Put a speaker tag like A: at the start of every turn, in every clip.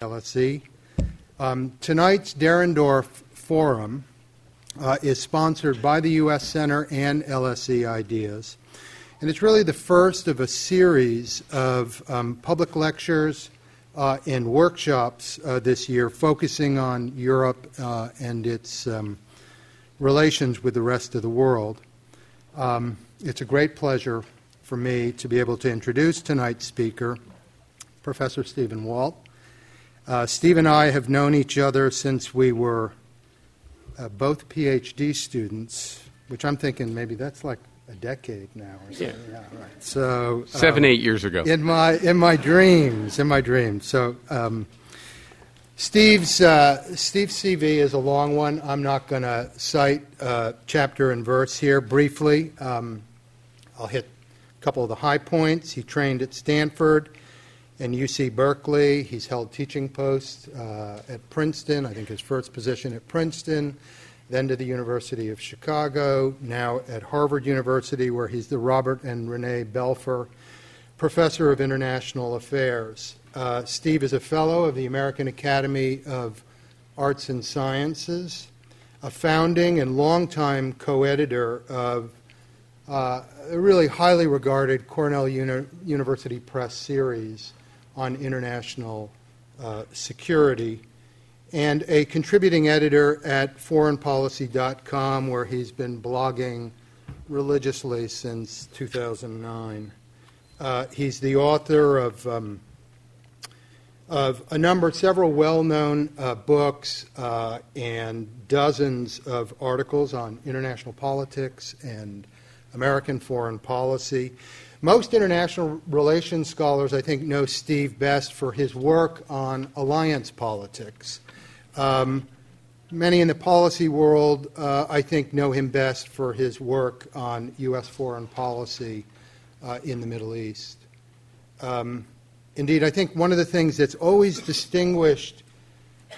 A: LSE. Um, tonight's Dahrendorf Forum uh, is sponsored by the U.S. Center and LSE Ideas. And it's really the first of a series of um, public lectures uh, and workshops uh, this year focusing on Europe uh, and its um, relations with the rest of the world. Um, it's a great pleasure for me to be able to introduce tonight's speaker, Professor Stephen Walt. Uh, Steve and I have known each other since we were uh, both PhD students, which I'm thinking maybe that's like a decade now or so. Yeah, yeah right. So
B: seven, um, eight years ago.
A: In my in my dreams, in my dreams. So um, Steve's uh, Steve's CV is a long one. I'm not going to cite uh, chapter and verse here. Briefly, um, I'll hit a couple of the high points. He trained at Stanford and UC Berkeley. He's held teaching posts uh, at Princeton, I think his first position at Princeton, then to the University of Chicago, now at Harvard University, where he's the Robert and Renee Belfer Professor of International Affairs. Uh, Steve is a fellow of the American Academy of Arts and Sciences, a founding and longtime co editor of uh, a really highly regarded Cornell Uni- University Press series on international uh, security, and a contributing editor at foreignpolicy.com, where he's been blogging religiously since 2009. Uh, he's the author of, um, of a number, several well known uh, books uh, and dozens of articles on international politics and American foreign policy. Most international relations scholars, I think, know Steve best for his work on alliance politics. Um, many in the policy world, uh, I think, know him best for his work on U.S. foreign policy uh, in the Middle East. Um, indeed, I think one of the things that's always distinguished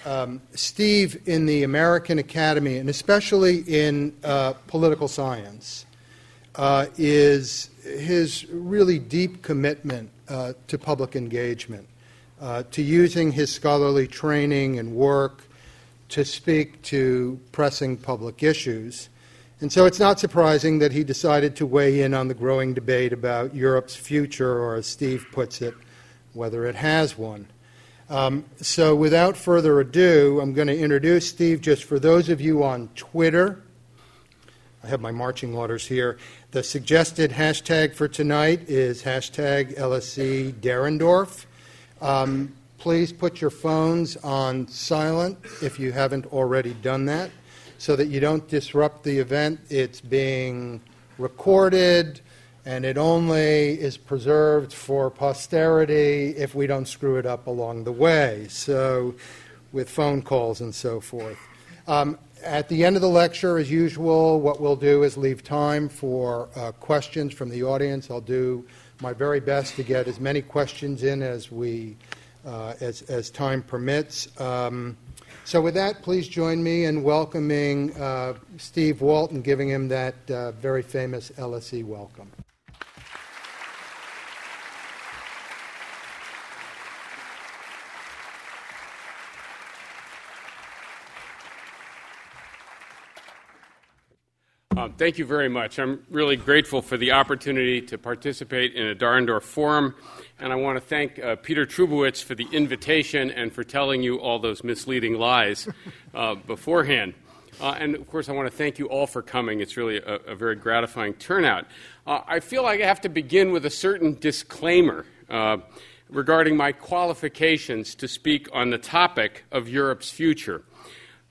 A: um, Steve in the American Academy, and especially in uh, political science, uh, is his really deep commitment uh, to public engagement, uh, to using his scholarly training and work to speak to pressing public issues. And so it's not surprising that he decided to weigh in on the growing debate about Europe's future, or as Steve puts it, whether it has one. Um, so without further ado, I'm going to introduce Steve just for those of you on Twitter. I have my marching orders here. The suggested hashtag for tonight is hashtag LSE Dahrendorf. Um, please put your phones on silent if you haven't already done that so that you don't disrupt the event. It's being recorded and it only is preserved for posterity if we don't screw it up along the way. So, with phone calls and so forth. Um, at the end of the lecture, as usual, what we'll do is leave time for uh, questions from the audience. I'll do my very best to get as many questions in as we uh, as, as time permits. Um, so, with that, please join me in welcoming uh, Steve Walton, giving him that uh, very famous LSE welcome.
B: Thank you very much. I'm really grateful for the opportunity to participate in a Dahrendorf forum, and I want to thank uh, Peter Trubowitz for the invitation and for telling you all those misleading lies uh, beforehand. Uh, and of course, I want to thank you all for coming. It's really a, a very gratifying turnout. Uh, I feel like I have to begin with a certain disclaimer uh, regarding my qualifications to speak on the topic of Europe's future.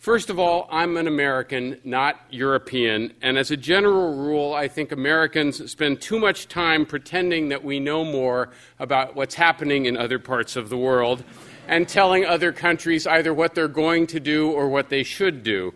B: First of all, I'm an American, not European, and as a general rule, I think Americans spend too much time pretending that we know more about what's happening in other parts of the world and telling other countries either what they're going to do or what they should do.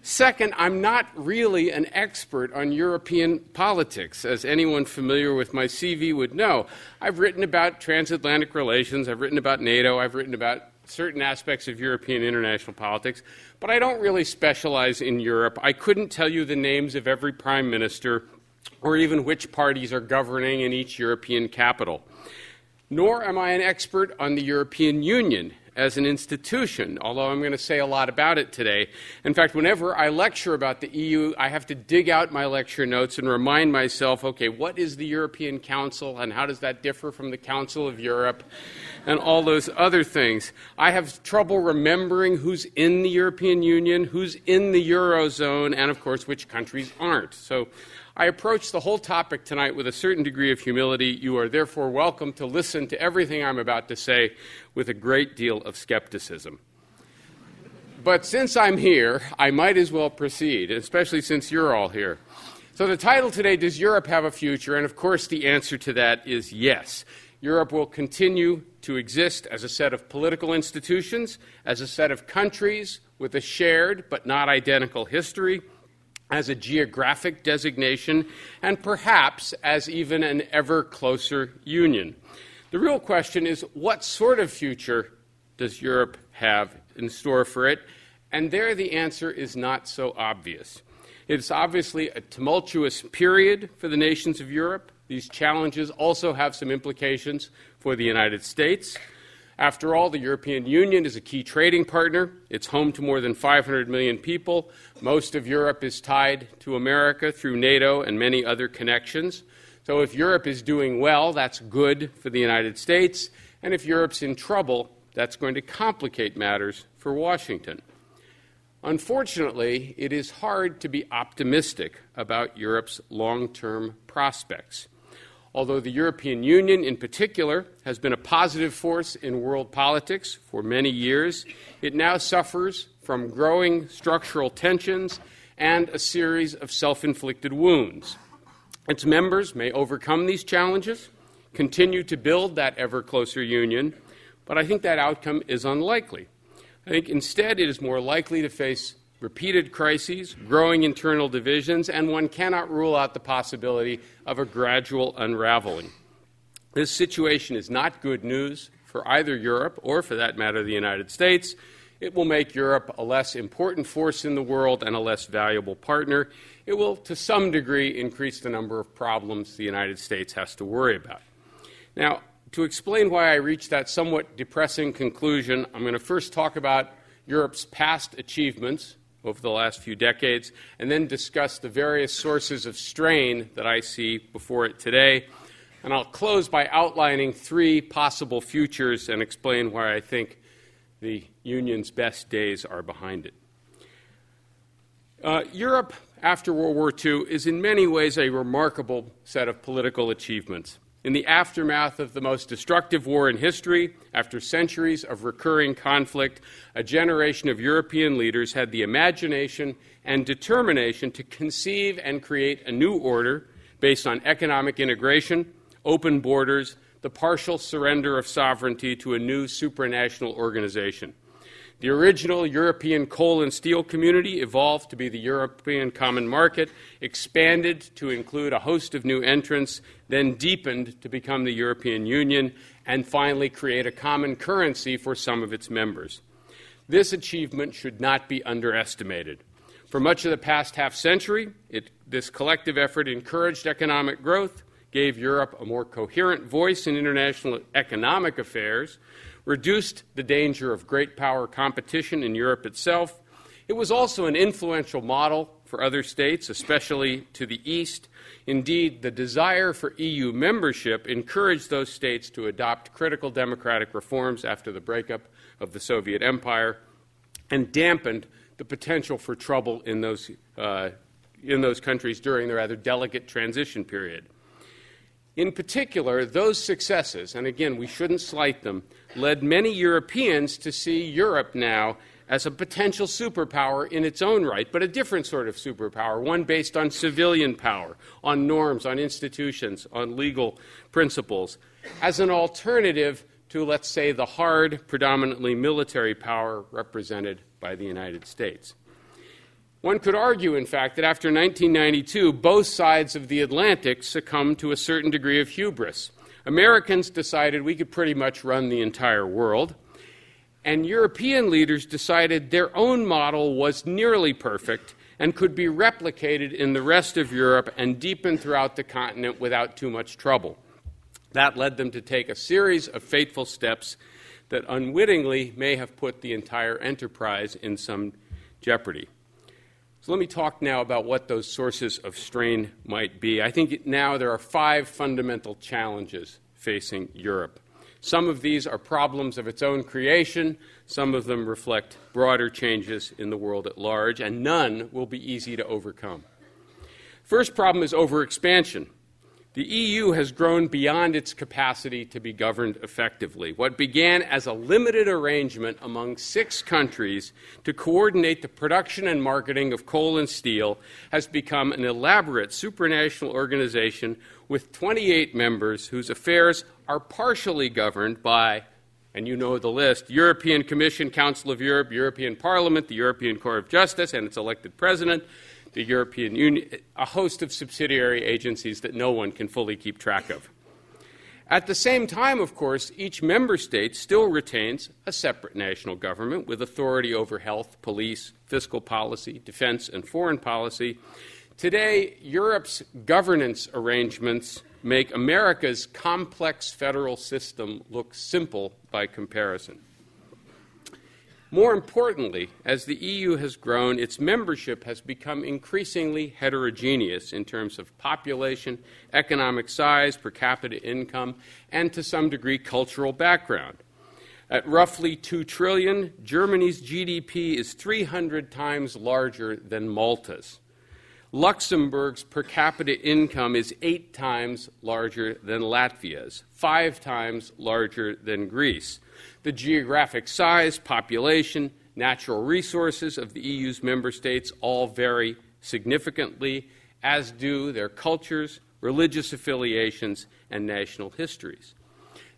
B: Second, I'm not really an expert on European politics, as anyone familiar with my CV would know. I've written about transatlantic relations, I've written about NATO, I've written about certain aspects of European international politics, but I don't really specialize in Europe. I couldn't tell you the names of every prime minister or even which parties are governing in each European capital. Nor am I an expert on the European Union, as an institution, although I'm going to say a lot about it today. In fact, whenever I lecture about the EU, I have to dig out my lecture notes and remind myself okay, what is the European Council and how does that differ from the Council of Europe and all those other things? I have trouble remembering who's in the European Union, who's in the Eurozone, and of course, which countries aren't. So I approach the whole topic tonight with a certain degree of humility. You are therefore welcome to listen to everything I'm about to say with a great deal of skepticism. But since I'm here, I might as well proceed, especially since you're all here. So, the title today, Does Europe Have a Future? And of course, the answer to that is yes. Europe will continue to exist as a set of political institutions, as a set of countries with a shared but not identical history as a geographic designation, and perhaps as even an ever closer union. The real question is what sort of future does Europe have in store for it? And there the answer is not so obvious. It's obviously a tumultuous period for the nations of Europe. These challenges also have some implications for the United States. After all, the European Union is a key trading partner. It's home to more than 500 million people. Most of Europe is tied to America through NATO and many other connections. So if Europe is doing well, that's good for the United States. And if Europe's in trouble, that's going to complicate matters for Washington. Unfortunately, it is hard to be optimistic about Europe's long term prospects. Although the European Union, in particular, has been a positive force in world politics for many years, it now suffers from growing structural tensions and a series of self inflicted wounds. Its members may overcome these challenges, continue to build that ever closer union, but I think that outcome is unlikely. I think instead it is more likely to face repeated crises, growing internal divisions, and one cannot rule out the possibility of a gradual unraveling. This situation is not good news for either Europe or, for that matter, the United States. It will make Europe a less important force in the world and a less valuable partner. It will, to some degree, increase the number of problems the United States has to worry about. Now, to explain why I reached that somewhat depressing conclusion, I'm going to first talk about Europe's past achievements over the last few decades, and then discuss the various sources of strain that I see before it today. And I'll close by outlining three possible futures and explain why I think the Union's best days are behind it. Uh, Europe after World War II is in many ways a remarkable set of political achievements. In the aftermath of the most destructive war in history, after centuries of recurring conflict, a generation of European leaders had the imagination and determination to conceive and create a new order based on economic integration, open borders, the partial surrender of sovereignty to a new supranational organization. The original European coal and steel community evolved to be the European Common Market, expanded to include a host of new entrants, then deepened to become the European Union, and finally create a common currency for some of its members. This achievement should not be underestimated. For much of the past half century, it, this collective effort encouraged economic growth, gave Europe a more coherent voice in international economic affairs, reduced the danger of great power competition in Europe itself. It was also an influential model for other states, especially to the east. Indeed, the desire for EU membership encouraged those states to adopt critical democratic reforms after the breakup of the Soviet Empire and dampened the potential for trouble in those, uh, in those countries during the rather delicate transition period. In particular, those successes, and again, we shouldn't slight them, led many Europeans to see Europe now as a potential superpower in its own right, but a different sort of superpower, one based on civilian power, on norms, on institutions, on legal principles, as an alternative to, let's say, the hard, predominantly military power represented by the United States. One could argue, in fact, that after 1992, both sides of the Atlantic succumbed to a certain degree of hubris. Americans decided we could pretty much run the entire world, and European leaders decided their own model was nearly perfect and could be replicated in the rest of Europe and deepened throughout the continent without too much trouble. That led them to take a series of fateful steps that unwittingly may have put the entire enterprise in some jeopardy. So let me talk now about what those sources of strain might be. I think now there are five fundamental challenges facing Europe. Some of these are problems of its own creation, some of them reflect broader changes in the world at large, and none will be easy to overcome. First problem is overexpansion. The EU has grown beyond its capacity to be governed effectively. What began as a limited arrangement among six countries to coordinate the production and marketing of coal and steel has become an elaborate supranational organization with 28 members whose affairs are partially governed by, and you know the list European Commission, Council of Europe, European Parliament, the European Court of Justice, and its elected president the European Union, a host of subsidiary agencies that no one can fully keep track of. At the same time, of course, each member state still retains a separate national government with authority over health, police, fiscal policy, defense, and foreign policy. Today, Europe's governance arrangements make America's complex federal system look simple by comparison. More importantly, as the EU has grown, its membership has become increasingly heterogeneous in terms of population, economic size, per capita income, and to some degree cultural background. At roughly 2 trillion, Germany's GDP is 300 times larger than Malta's. Luxembourg's per capita income is 8 times larger than Latvia's, 5 times larger than Greece. The geographic size, population, natural resources of the EU's member states all vary significantly, as do their cultures, religious affiliations, and national histories.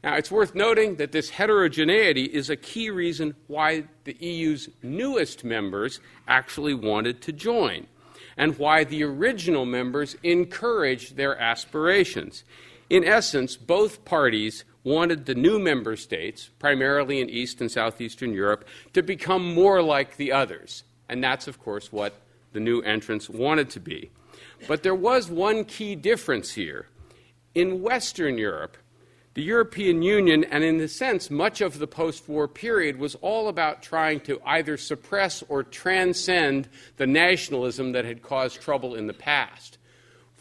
B: Now, it's worth noting that this heterogeneity is a key reason why the EU's newest members actually wanted to join, and why the original members encouraged their aspirations. In essence, both parties wanted the new member states, primarily in East and Southeastern Europe, to become more like the others. And that's, of course, what the new entrants wanted to be. But there was one key difference here. In Western Europe, the European Union, and in a sense, much of the post war period, was all about trying to either suppress or transcend the nationalism that had caused trouble in the past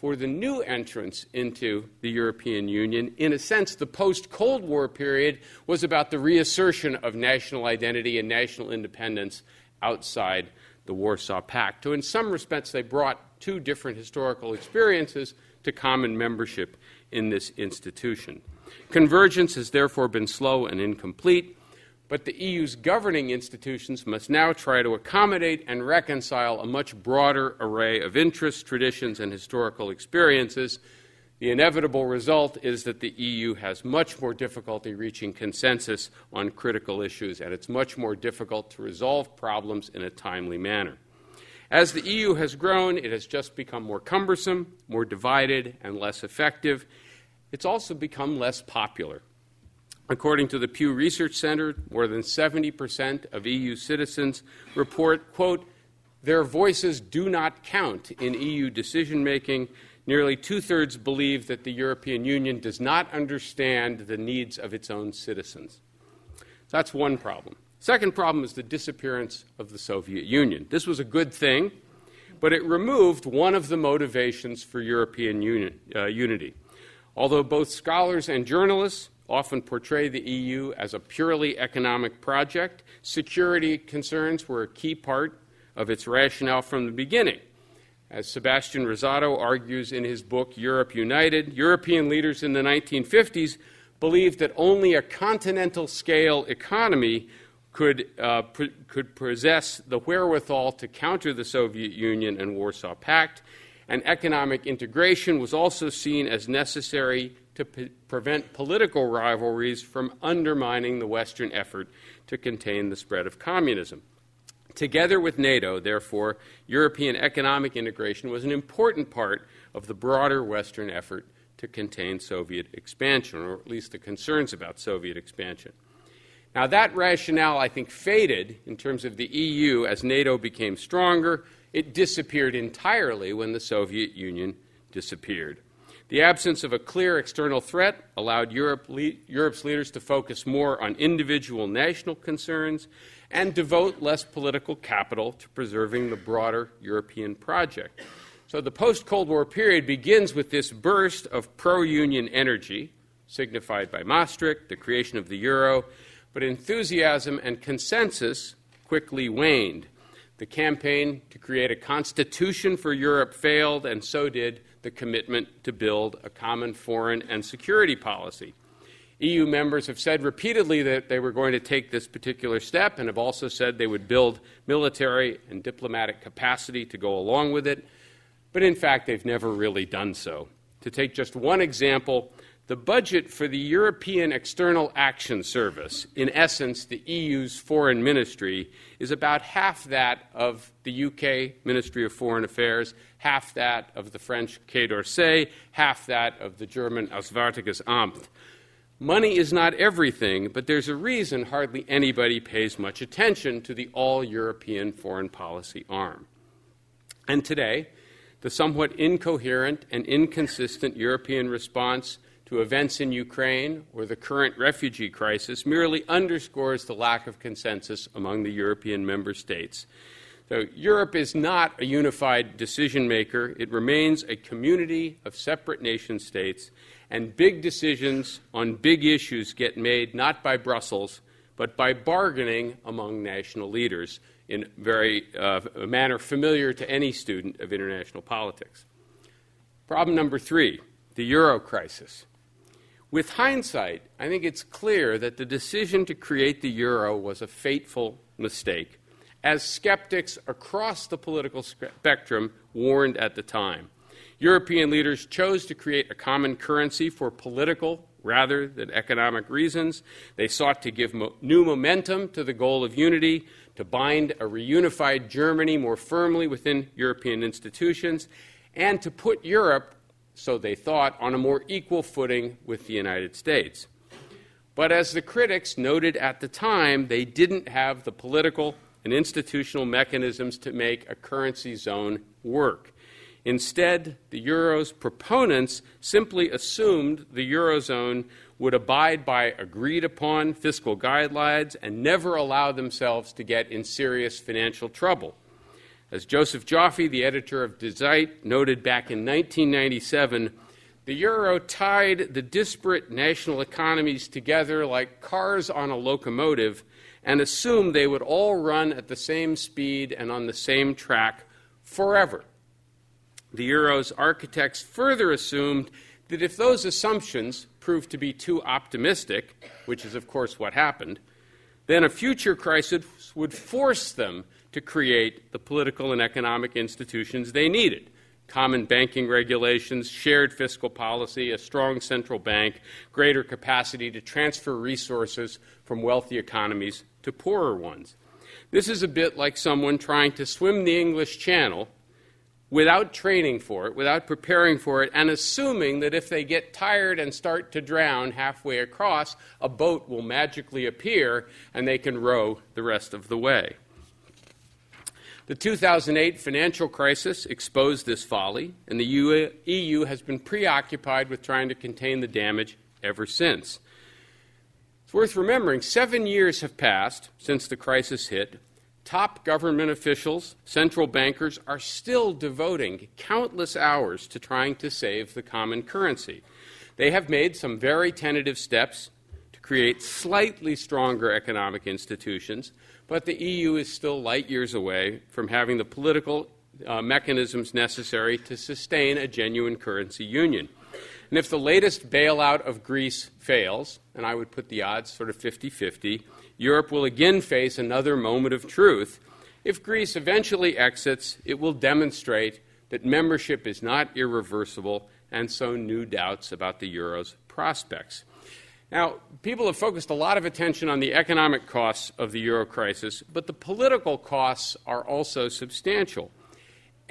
B: for the new entrants into the European Union. In a sense, the post Cold War period was about the reassertion of national identity and national independence outside the Warsaw Pact. So, in some respects, they brought two different historical experiences to common membership in this institution. Convergence has therefore been slow and incomplete. But the EU's governing institutions must now try to accommodate and reconcile a much broader array of interests, traditions, and historical experiences. The inevitable result is that the EU has much more difficulty reaching consensus on critical issues, and it's much more difficult to resolve problems in a timely manner. As the EU has grown, it has just become more cumbersome, more divided, and less effective. It's also become less popular. According to the Pew Research Center, more than 70% of EU citizens report, quote, their voices do not count in EU decision making. Nearly two thirds believe that the European Union does not understand the needs of its own citizens. That's one problem. Second problem is the disappearance of the Soviet Union. This was a good thing, but it removed one of the motivations for European union, uh, unity. Although both scholars and journalists often portray the EU as a purely economic project. Security concerns were a key part of its rationale from the beginning. As Sebastian Rosato argues in his book Europe United, European leaders in the 1950s believed that only a continental scale economy could, uh, could possess the wherewithal to counter the Soviet Union and Warsaw Pact, and economic integration was also seen as necessary to p- prevent political rivalries from undermining the Western effort to contain the spread of communism. Together with NATO, therefore, European economic integration was an important part of the broader Western effort to contain Soviet expansion, or at least the concerns about Soviet expansion. Now, that rationale, I think, faded in terms of the EU as NATO became stronger. It disappeared entirely when the Soviet Union disappeared. The absence of a clear external threat allowed Europe, le- Europe's leaders to focus more on individual national concerns and devote less political capital to preserving the broader European project. So the post Cold War period begins with this burst of pro union energy, signified by Maastricht, the creation of the euro, but enthusiasm and consensus quickly waned. The campaign to create a constitution for Europe failed, and so did the commitment to build a common foreign and security policy. EU members have said repeatedly that they were going to take this particular step and have also said they would build military and diplomatic capacity to go along with it, but in fact, they've never really done so. To take just one example, the budget for the European External Action Service, in essence, the EU's foreign ministry, is about half that of the UK Ministry of Foreign Affairs, half that of the French Quai d'Orsay, half that of the German Auswärtiges Amt. Money is not everything, but there's a reason hardly anybody pays much attention to the all European foreign policy arm. And today, the somewhat incoherent and inconsistent European response to events in Ukraine or the current refugee crisis merely underscores the lack of consensus among the European member states. So, Europe is not a unified decision maker, it remains a community of separate nation states and big decisions on big issues get made not by Brussels, but by bargaining among national leaders in very, uh, a manner familiar to any student of international politics. Problem number three the euro crisis. With hindsight, I think it's clear that the decision to create the euro was a fateful mistake, as skeptics across the political spectrum warned at the time. European leaders chose to create a common currency for political rather than economic reasons. They sought to give mo- new momentum to the goal of unity, to bind a reunified Germany more firmly within European institutions, and to put Europe, so they thought, on a more equal footing with the United States. But as the critics noted at the time, they didn't have the political and institutional mechanisms to make a currency zone work. Instead, the Euro's proponents simply assumed the Eurozone would abide by agreed upon fiscal guidelines and never allow themselves to get in serious financial trouble. As Josef Joffe, the editor of Die Zeit, noted back in 1997, the euro tied the disparate national economies together like cars on a locomotive and assume they would all run at the same speed and on the same track forever. The Euro's architects further assumed that if those assumptions proved to be too optimistic, which is, of course, what happened, then a future crisis would force them to create the political and economic institutions they needed common banking regulations, shared fiscal policy, a strong central bank, greater capacity to transfer resources from wealthy economies to poorer ones. This is a bit like someone trying to swim the English Channel without training for it, without preparing for it, and assuming that if they get tired and start to drown halfway across, a boat will magically appear and they can row the rest of the way. The 2008 financial crisis exposed this folly, and the EU has been preoccupied with trying to contain the damage ever since. It's worth remembering seven years have passed since the crisis hit, Top government officials, central bankers, are still devoting countless hours to trying to save the common currency. They have made some very tentative steps to create slightly stronger economic institutions, but the EU is still light years away from having the political uh, mechanisms necessary to sustain a genuine currency union. And if the latest bailout of Greece fails, and I would put the odds sort of 50 50, Europe will again face another moment of truth. If Greece eventually exits, it will demonstrate that membership is not irreversible and sow new doubts about the euro's prospects. Now, people have focused a lot of attention on the economic costs of the euro crisis, but the political costs are also substantial.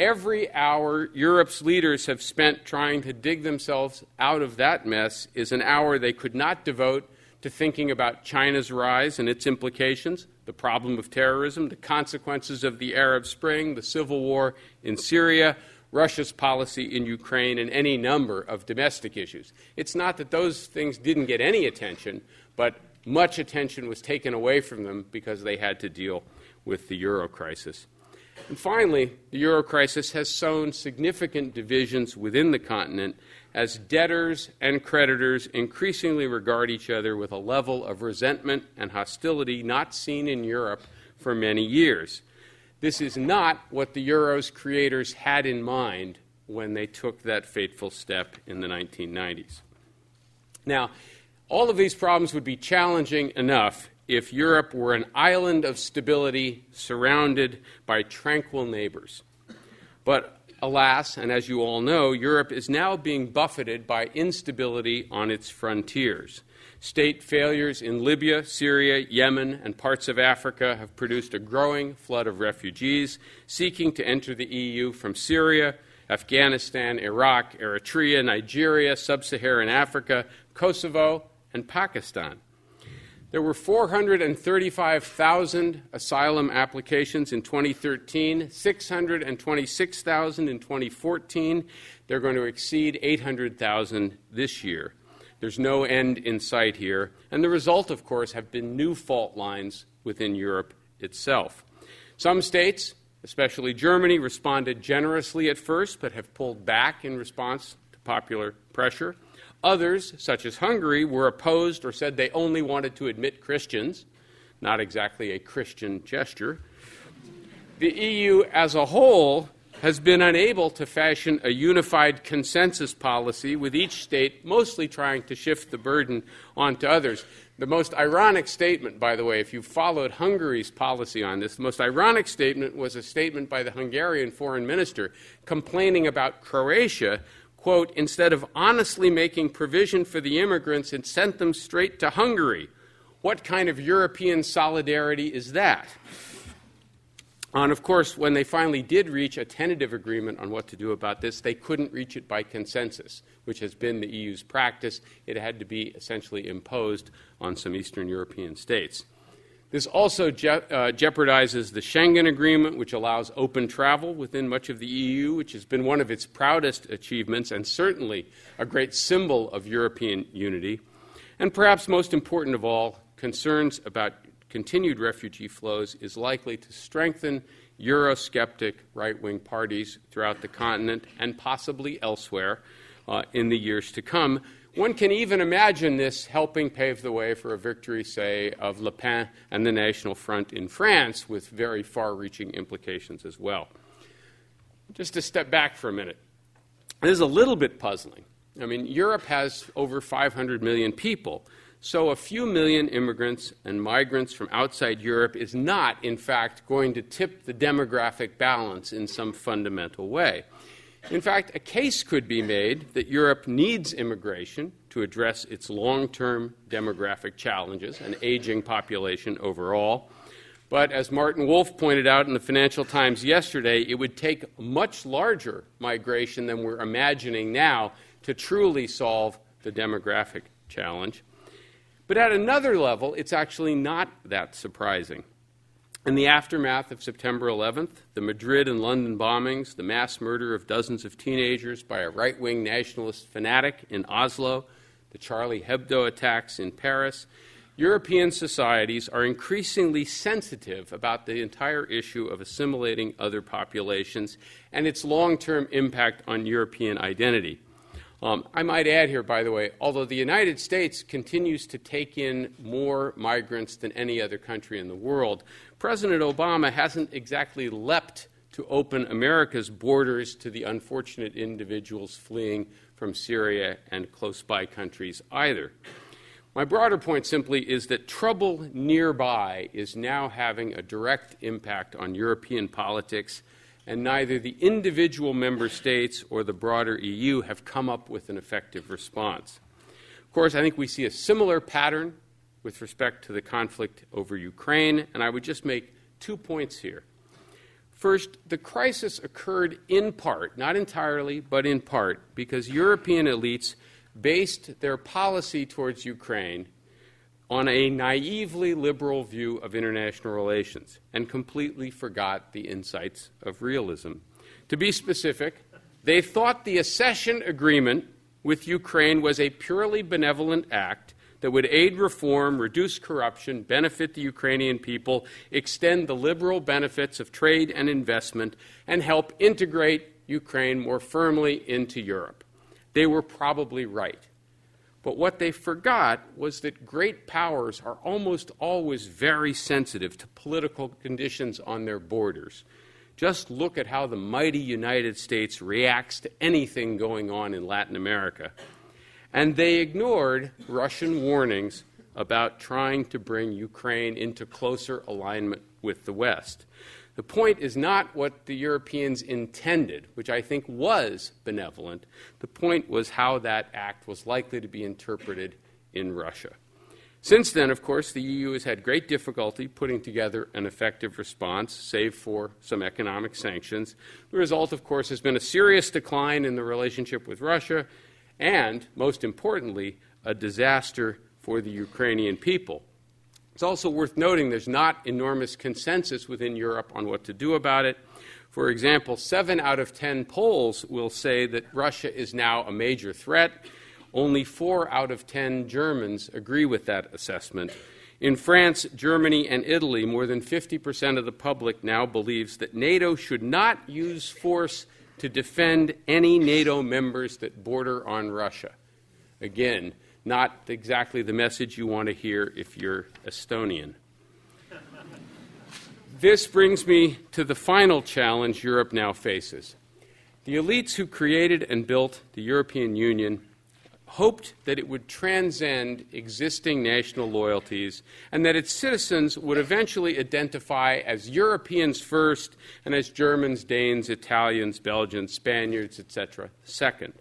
B: Every hour Europe's leaders have spent trying to dig themselves out of that mess is an hour they could not devote to thinking about China's rise and its implications, the problem of terrorism, the consequences of the Arab Spring, the civil war in Syria, Russia's policy in Ukraine, and any number of domestic issues. It's not that those things didn't get any attention, but much attention was taken away from them because they had to deal with the euro crisis. And finally, the euro crisis has sown significant divisions within the continent as debtors and creditors increasingly regard each other with a level of resentment and hostility not seen in Europe for many years. This is not what the euro's creators had in mind when they took that fateful step in the 1990s. Now, all of these problems would be challenging enough if Europe were an island of stability surrounded by tranquil neighbors. But alas, and as you all know, Europe is now being buffeted by instability on its frontiers. State failures in Libya, Syria, Yemen, and parts of Africa have produced a growing flood of refugees seeking to enter the EU from Syria, Afghanistan, Iraq, Eritrea, Nigeria, Sub Saharan Africa, Kosovo, and Pakistan. There were 435,000 asylum applications in 2013, 626,000 in 2014. They're going to exceed 800,000 this year. There's no end in sight here. And the result, of course, have been new fault lines within Europe itself. Some states, especially Germany, responded generously at first, but have pulled back in response to popular pressure. Others, such as Hungary, were opposed or said they only wanted to admit Christians, not exactly a Christian gesture. The EU as a whole has been unable to fashion a unified consensus policy, with each state mostly trying to shift the burden onto others. The most ironic statement, by the way, if you followed Hungary's policy on this, the most ironic statement was a statement by the Hungarian foreign minister complaining about Croatia quote, instead of honestly making provision for the immigrants and sent them straight to Hungary. What kind of European solidarity is that? And of course, when they finally did reach a tentative agreement on what to do about this, they couldn't reach it by consensus, which has been the EU's practice. It had to be essentially imposed on some Eastern European states. This also je- uh, jeopardizes the Schengen Agreement, which allows open travel within much of the EU, which has been one of its proudest achievements and certainly a great symbol of European unity. And perhaps most important of all, concerns about continued refugee flows is likely to strengthen Eurosceptic right wing parties throughout the continent and possibly elsewhere uh, in the years to come one can even imagine this helping pave the way for a victory, say, of Le Pen and the National Front in France, with very far reaching implications as well. Just to step back for a minute, this is a little bit puzzling. I mean, Europe has over 500 million people, so a few million immigrants and migrants from outside Europe is not, in fact, going to tip the demographic balance in some fundamental way. In fact, a case could be made that Europe needs immigration to address its long term demographic challenges, an aging population overall. But as Martin Wolf pointed out in the Financial Times yesterday, it would take much larger migration than we're imagining now to truly solve the demographic challenge. But at another level, it's actually not that surprising. In the aftermath of September 11th, the Madrid and London bombings, the mass murder of dozens of teenagers by a right wing nationalist fanatic in Oslo, the Charlie Hebdo attacks in Paris, European societies are increasingly sensitive about the entire issue of assimilating other populations and its long term impact on European identity. Um, I might add here, by the way, although the United States continues to take in more migrants than any other country in the world, President Obama hasn't exactly leapt to open America's borders to the unfortunate individuals fleeing from Syria and close by countries either. My broader point simply is that trouble nearby is now having a direct impact on European politics and neither the individual member states or the broader EU have come up with an effective response. Of course, I think we see a similar pattern with respect to the conflict over Ukraine, and I would just make two points here. First, the crisis occurred in part, not entirely, but in part, because European elites based their policy towards Ukraine on a naively liberal view of international relations and completely forgot the insights of realism. To be specific, They thought the accession agreement with Ukraine was a purely benevolent act that would aid reform, reduce corruption, benefit the Ukrainian people, extend the liberal benefits of trade and investment, and help integrate Ukraine more firmly into Europe. They were probably right. But what they forgot was that great powers are almost always very sensitive to political conditions on their borders. Just look at how the mighty United States reacts to anything going on in Latin America. And they ignored Russian warnings about trying to bring Ukraine into closer alignment with the West. The point is not what the Europeans intended, which I think was benevolent. The point was how that act was likely to be interpreted in Russia. Since then, of course, the EU has had great difficulty putting together an effective response, save for some economic sanctions. The result, of course, has been a serious decline in the relationship with Russia and, most importantly, a disaster for the Ukrainian people. It's also worth noting there's not enormous consensus within Europe on what to do about it. For example, seven out of ten Poles will say that Russia is now a major threat. Only four out of ten Germans agree with that assessment. In France, Germany, and Italy, more than 50% of the public now believes that NATO should not use force to defend any NATO members that border on Russia. Again, not exactly the message you want to hear if you're Estonian. this brings me to the final challenge Europe now faces. The elites who created and built the European Union hoped that it would transcend existing national loyalties and that its citizens would eventually identify as Europeans first and as Germans, Danes, Italians, Belgians, Spaniards, etc., second.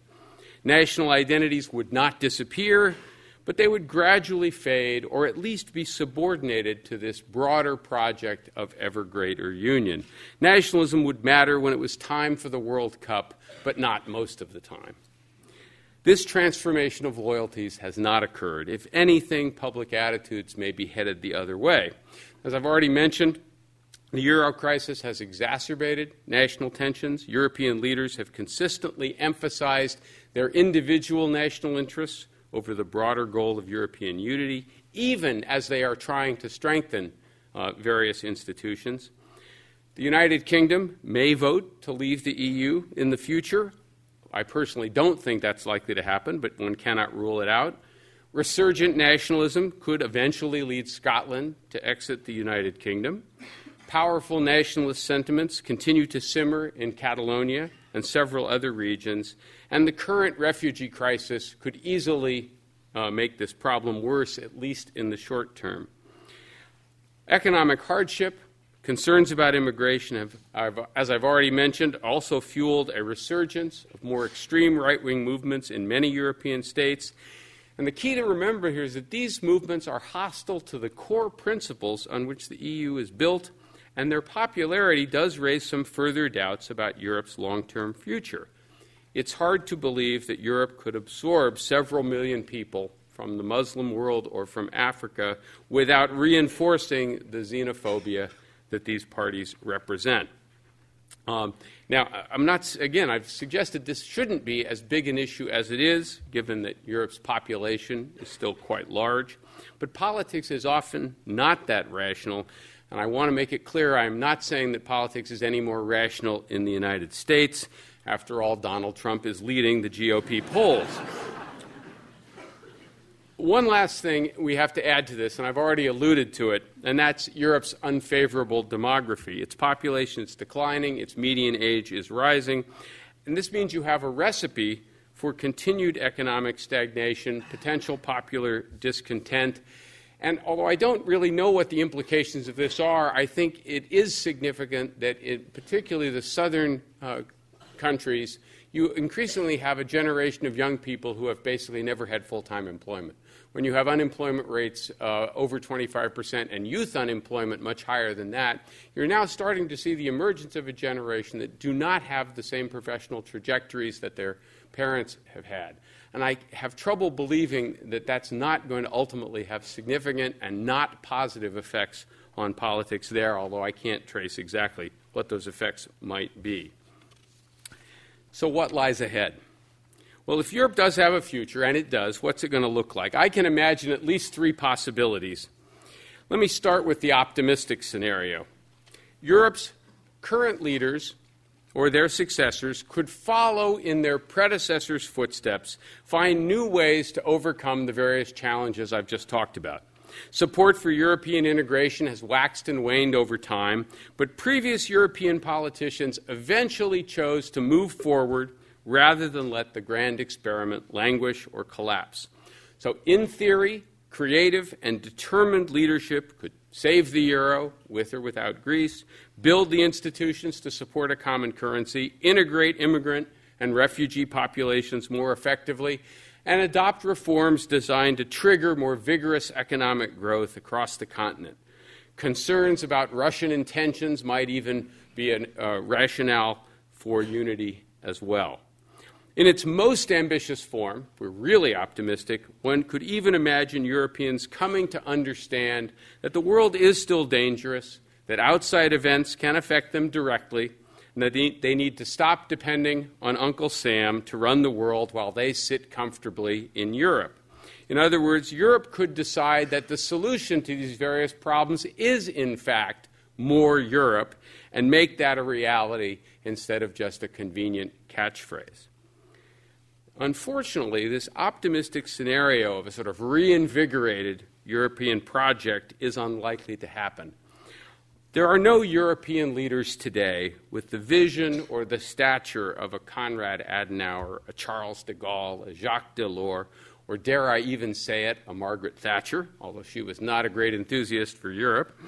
B: National identities would not disappear, but they would gradually fade or at least be subordinated to this broader project of ever greater union. Nationalism would matter when it was time for the World Cup, but not most of the time. This transformation of loyalties has not occurred. If anything, public attitudes may be headed the other way. As I've already mentioned, the euro crisis has exacerbated national tensions. European leaders have consistently emphasized their individual national interests over the broader goal of European unity, even as they are trying to strengthen uh, various institutions. The United Kingdom may vote to leave the EU in the future. I personally don't think that's likely to happen, but one cannot rule it out. Resurgent nationalism could eventually lead Scotland to exit the United Kingdom. Powerful nationalist sentiments continue to simmer in Catalonia and several other regions, and the current refugee crisis could easily uh, make this problem worse, at least in the short term. Economic hardship Concerns about immigration have, as I've already mentioned, also fueled a resurgence of more extreme right wing movements in many European states. And the key to remember here is that these movements are hostile to the core principles on which the EU is built, and their popularity does raise some further doubts about Europe's long term future. It's hard to believe that Europe could absorb several million people from the Muslim world or from Africa without reinforcing the xenophobia that these parties represent. Um, now, I'm not, again, I've suggested this shouldn't be as big an issue as it is, given that Europe's population is still quite large. But politics is often not that rational, and I want to make it clear I'm not saying that politics is any more rational in the United States. After all, Donald Trump is leading the GOP polls. One last thing we have to add to this, and I've already alluded to it, and that's Europe's unfavorable demography. Its population is declining, its median age is rising, and this means you have a recipe for continued economic stagnation, potential popular discontent. And although I don't really know what the implications of this are, I think it is significant that, it, particularly the southern uh, countries, you increasingly have a generation of young people who have basically never had full time employment when you have unemployment rates uh, over 25% and youth unemployment much higher than that, you're now starting to see the emergence of a generation that do not have the same professional trajectories that their parents have had. And I have trouble believing that that's not going to ultimately have significant and not positive effects on politics there, although I can't trace exactly what those effects might be. So, what lies ahead? Well, if Europe does have a future, and it does, what's it going to look like? I can imagine at least three possibilities. Let me start with the optimistic scenario. Europe's current leaders or their successors could follow in their predecessors' footsteps, find new ways to overcome the various challenges I've just talked about. Support for European integration has waxed and waned over time, but previous European politicians eventually chose to move forward rather than let the grand experiment languish or collapse. So, in theory, creative and determined leadership could save the euro, with or without Greece, build the institutions to support a common currency, integrate immigrant and refugee populations more effectively, and adopt reforms designed to trigger more vigorous economic growth across the continent. Concerns about Russian intentions might even be a uh, rationale for unity as well. In its most ambitious form, we're really optimistic, one could even imagine Europeans coming to understand that the world is still dangerous, that outside events can affect them directly, and that they need to stop depending on Uncle Sam to run the world while they sit comfortably in Europe. In other words, Europe could decide that the solution to these various problems is, in fact, more Europe and make that a reality instead of just a convenient catchphrase. Unfortunately, this optimistic scenario of a sort of reinvigorated European project is unlikely to happen. There are no European leaders today with the vision or the stature of a Konrad Adenauer, a Charles de Gaulle, a Jacques Delors, or dare I even say it, a Margaret Thatcher, although she was not a great enthusiast for Europe.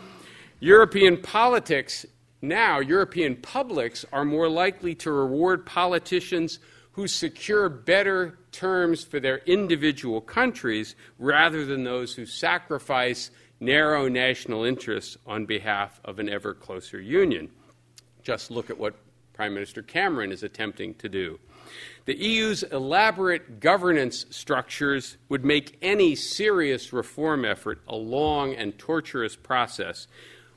B: European politics now, European publics are more likely to reward politicians who secure better terms for their individual countries rather than those who sacrifice narrow national interests on behalf of an ever closer union. Just look at what Prime Minister Cameron is attempting to do. The EU's elaborate governance structures would make any serious reform effort a long and torturous process,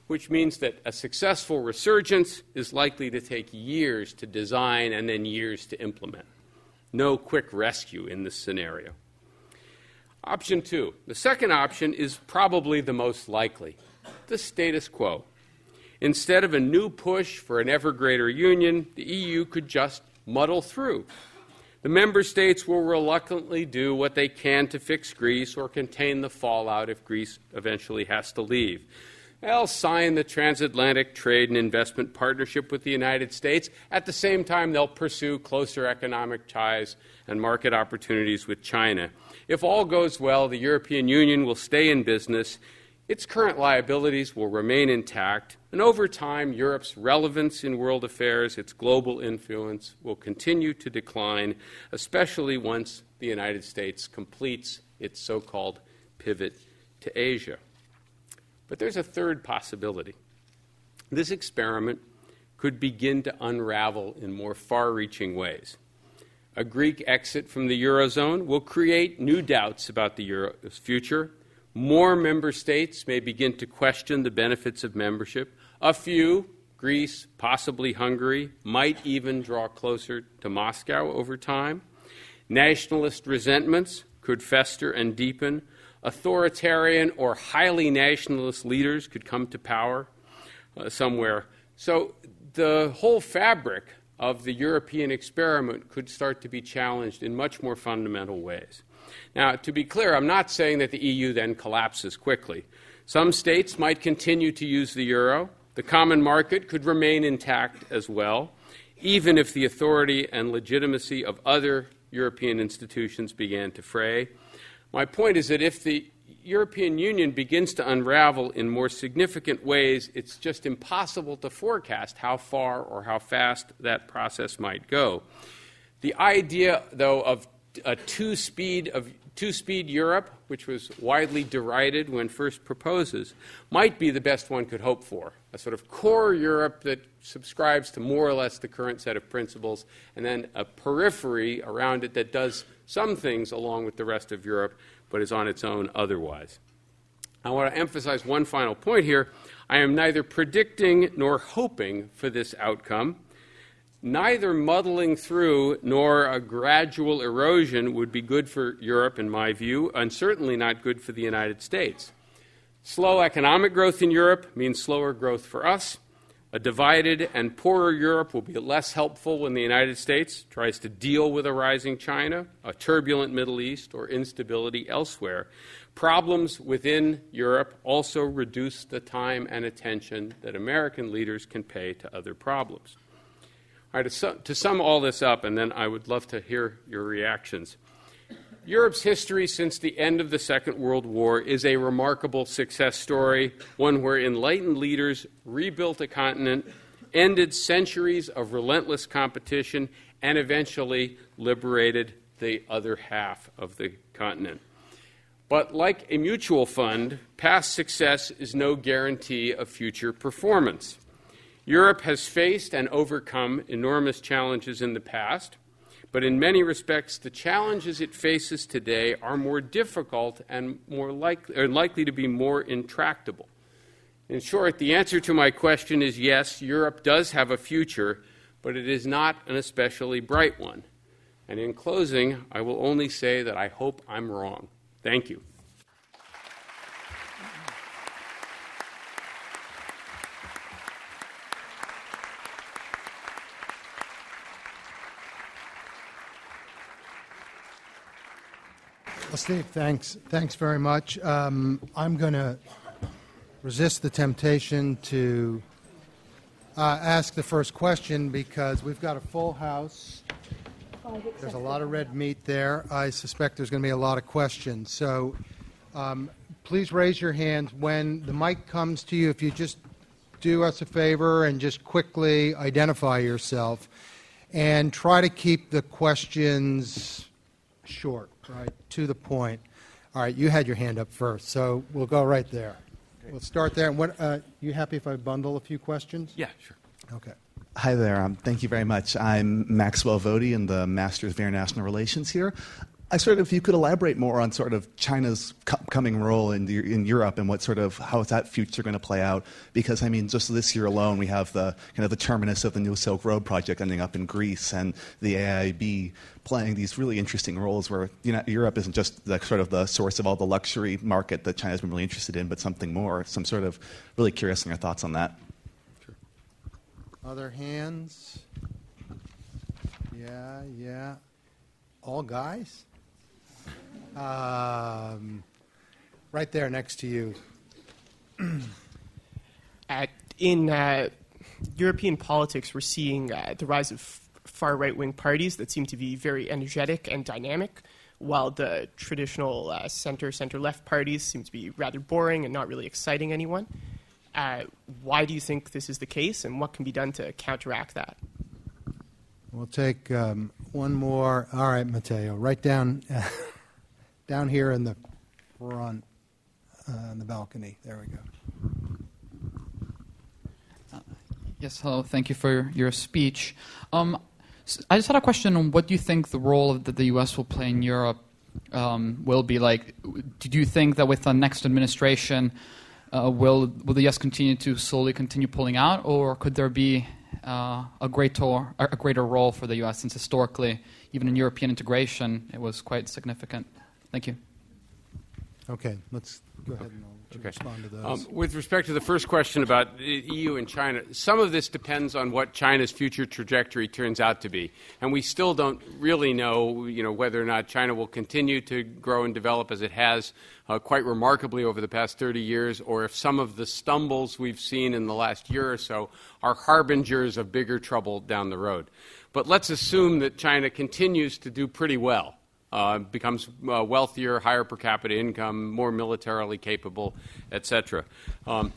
B: which means that a successful resurgence is likely to take years to design and then years to implement. No quick rescue in this scenario. Option two. The second option is probably the most likely the status quo. Instead of a new push for an ever greater union, the EU could just muddle through. The member states will reluctantly do what they can to fix Greece or contain the fallout if Greece eventually has to leave. They'll sign the transatlantic trade and investment partnership with the United States. At the same time, they'll pursue closer economic ties and market opportunities with China. If all goes well, the European Union will stay in business, its current liabilities will remain intact, and over time, Europe's relevance in world affairs, its global influence, will continue to decline, especially once the United States completes its so called pivot to Asia. But there's a third possibility. This experiment could begin to unravel in more far reaching ways. A Greek exit from the Eurozone will create new doubts about the Euro's future. More member states may begin to question the benefits of membership. A few, Greece, possibly Hungary, might even draw closer to Moscow over time. Nationalist resentments could fester and deepen authoritarian or highly nationalist leaders could come to power uh, somewhere. So the whole fabric of the European experiment could start to be challenged in much more fundamental ways. Now, to be clear, I'm not saying that the EU then collapses quickly. Some states might continue to use the euro. The common market could remain intact as well, even if the authority and legitimacy of other European institutions began to fray. My point is that if the European Union begins to unravel in more significant ways, it's just impossible to forecast how far or how fast that process might go. The idea, though, of a two speed of two speed Europe, which was widely derided when first proposed, might be the best one could hope for. A sort of core Europe that subscribes to more or less the current set of principles, and then a periphery around it that does some things along with the rest of Europe, but is on its own otherwise. I want to emphasize one final point here. I am neither predicting nor hoping for this outcome. neither muddling through nor a gradual erosion would be good for Europe, in my view, and certainly not good for the United States. Slow economic growth in Europe means slower growth for us. A divided and poorer Europe will be less helpful when the United States tries to deal with a rising China, a turbulent Middle East, or instability elsewhere. Problems within Europe also reduce the time and attention that American leaders can pay to other problems. All right, to, sum, to sum all this up, and then I would love to hear your reactions. Europe's history since the end of the Second World War is a remarkable success story, one where enlightened leaders rebuilt a continent, ended centuries of relentless competition, and eventually liberated the other half of the continent. But like a mutual fund, past success is no guarantee of future performance. Europe has faced and overcome enormous challenges in the past but in many respects, the challenges it faces today are more difficult and more likely, likely to be more intractable. In short, the answer to my question is yes, Europe does have a future, but it is not an especially bright one. And in closing, I will only say that I hope I'm wrong. Thank you.
A: Well, Steve, thanks. Thanks very much. Um, I'm going to resist the temptation to uh, ask the first question because we've got a full house. There's a lot of red meat there. I suspect there's going to be a lot of questions. So um, please raise your hands when the mic comes to you. If you just do us a favor and just quickly identify yourself and try to keep the questions short. Right, to the point. All right, you had your hand up first, so we'll go right there. Okay. We'll start there. What, uh, you happy if I bundle a few questions?
B: Yeah, sure.
A: Okay.
C: Hi there. Um, thank you very much. I'm Maxwell Vody in the Masters of International Relations here. I sort of, if you could elaborate more on sort of China's coming role in, the, in Europe and what sort of how is that future going to play out? Because I mean, just this year alone, we have the kind of the terminus of the New Silk Road project ending up in Greece, and the AIIB playing these really interesting roles where you know, Europe isn't just the sort of the source of all the luxury market that China's been really interested in, but something more. So I'm sort of really curious on your thoughts on that.
A: Sure. Other hands? Yeah, yeah. All guys? Um, right there next to you.
D: At, in uh, European politics, we're seeing uh, the rise of far right wing parties that seem to be very energetic and dynamic, while the traditional uh, center center left parties seem to be rather boring and not really exciting anyone. Uh, why do you think this is the case, and what can be done to counteract that?
A: We'll take um, one more. All right, Matteo, right down. down here in the front, uh, in the balcony. There we go.
E: Uh, yes, hello. Thank you for your speech. Um, so I just had a question on what do you think the role that the U.S. will play in Europe um, will be like. Do you think that with the next administration, uh, will will the U.S. continue to slowly continue pulling out, or could there be uh, a greater a greater role for the U.S. since historically, even in European integration, it was quite significant? Thank you.
A: Okay, let's go ahead and okay. respond to those.
B: Um, with respect to the first question about the EU and China, some of this depends on what China's future trajectory turns out to be, and we still don't really know, you know, whether or not China will continue to grow and develop as it has uh, quite remarkably over the past 30 years, or if some of the stumbles we've seen in the last year or so are harbingers of bigger trouble down the road. But let's assume that China continues to do pretty well uh, becomes uh, wealthier, higher per capita income, more militarily capable, etc. Um,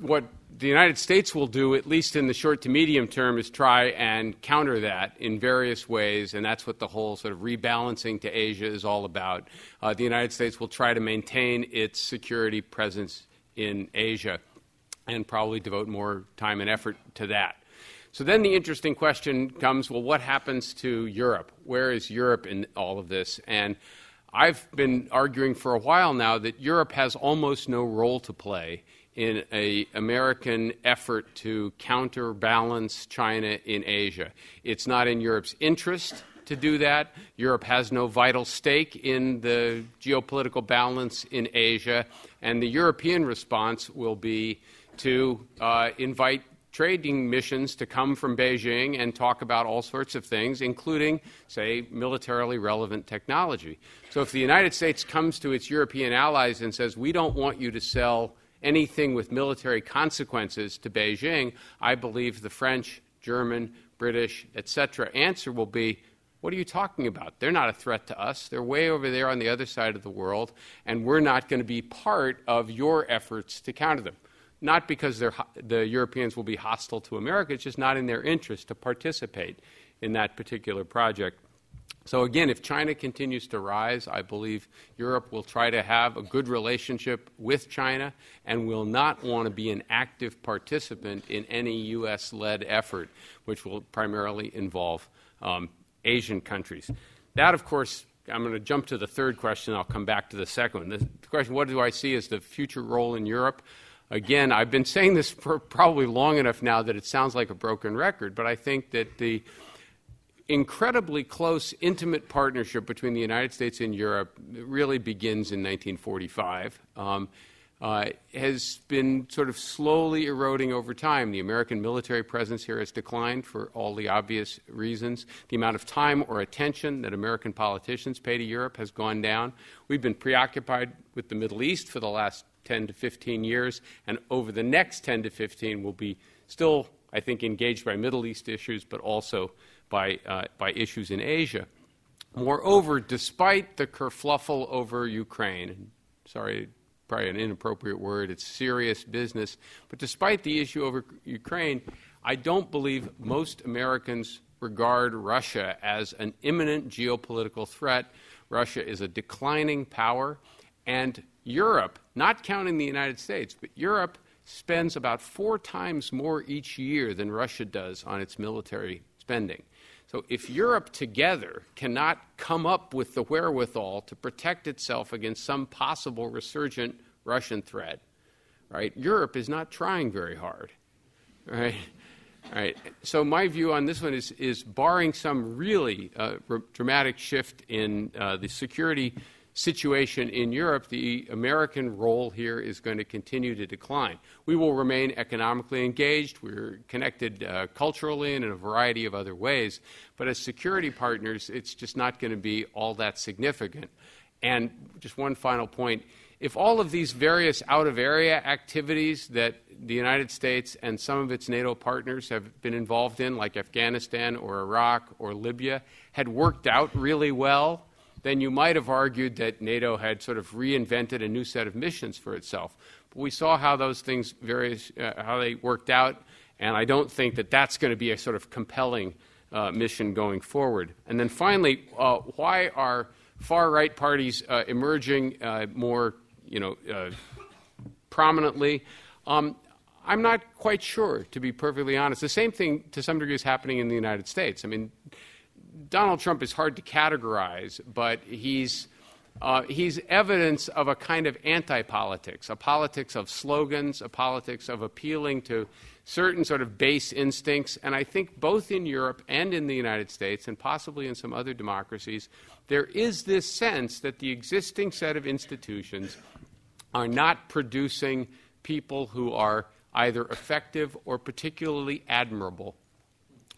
B: what the United States will do, at least in the short to medium term, is try and counter that in various ways, and that's what the whole sort of rebalancing to Asia is all about. Uh, the United States will try to maintain its security presence in Asia and probably devote more time and effort to that. So then the interesting question comes well, what happens to Europe? Where is Europe in all of this? And I've been arguing for a while now that Europe has almost no role to play in an American effort to counterbalance China in Asia. It's not in Europe's interest to do that. Europe has no vital stake in the geopolitical balance in Asia, and the European response will be to uh, invite trading missions to come from Beijing and talk about all sorts of things, including, say, militarily relevant technology. So if the United States comes to its European allies and says, we don't want you to sell anything with military consequences to Beijing, I believe the French, German, British, etc. answer will be, what are you talking about? They're not a threat to us. They're way over there on the other side of the world, and we're not going to be part of your efforts to counter them not because the Europeans will be hostile to America, it's just not in their interest to participate in that particular project. So, again, if China continues to rise, I believe Europe will try to have a good relationship with China and will not want to be an active participant in any U.S. led effort, which will primarily involve um, Asian countries. That, of course, I'm going to jump to the third question. I'll come back to the second one. The question what do I see as the future role in Europe? Again, I've been saying this for probably long enough now that it sounds like a broken record, but I think that the incredibly close, intimate partnership between the United States and Europe really begins in 1945. Um, uh, has been sort of slowly eroding over time. The American military presence here has declined for all the obvious reasons. The amount of time or attention that American politicians pay to Europe has gone down. We've been preoccupied with the Middle East for the last 10 to 15 years, and over the next 10 to 15, we'll be still, I think, engaged by Middle East issues, but also by, uh, by issues in Asia. Moreover, despite the kerfluffle over Ukraine, sorry, probably an inappropriate word, it's serious business, but despite the issue over Ukraine, I don't believe most Americans regard Russia as an imminent geopolitical threat. Russia is a declining power, and Europe, not counting the United States, but Europe spends about four times more each year than Russia does on its military spending. So if Europe together cannot come up with the wherewithal to protect itself against some possible resurgent Russian threat, right, Europe is not trying very hard. Right? Right. So my view on this one is, is barring some really uh, r- dramatic shift in uh, the security situation in Europe, the American role here is going to continue to decline. We will remain economically engaged. We're connected uh, culturally and in a variety of other ways. But as security partners, it's just not going to be all that significant. And just one final point if all of these various out of area activities that the United States and some of its NATO partners have been involved in, like Afghanistan or Iraq or Libya, had worked out really well, then you might have argued that NATO had sort of reinvented a new set of missions for itself. But we saw how those things, various, uh, how they worked out, and I don't think that that's going to be a sort of compelling uh, mission going forward. And then finally, uh, why are far right parties uh, emerging uh, more, you know, uh, prominently? Um, I'm not quite sure, to be perfectly honest. The same thing, to some degree, is happening in the United States. I mean, Donald Trump is hard to categorize, but he's, uh, he's evidence of a kind of anti politics, a politics of slogans, a politics of appealing to certain sort of base instincts. And I think both in Europe and in the United States, and possibly in some other democracies, there is this sense that the existing set of institutions are not producing people who are either effective or particularly admirable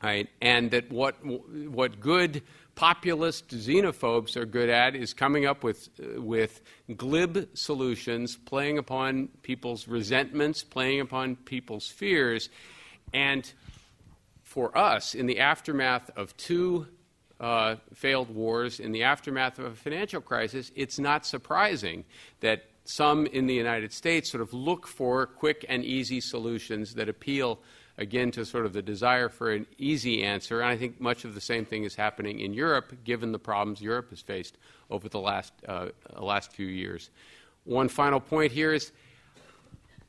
B: right? And that what, what good populist xenophobes are good at is coming up with, with glib solutions, playing upon people's resentments, playing upon people's fears. And for us, in the aftermath of two uh, failed wars, in the aftermath of a financial crisis, it's not surprising that some in the United States sort of look for quick and easy solutions that appeal again to sort of the desire for an easy answer. And I think much of the same thing is happening in Europe, given the problems Europe has faced over the last, uh, last few years. One final point here is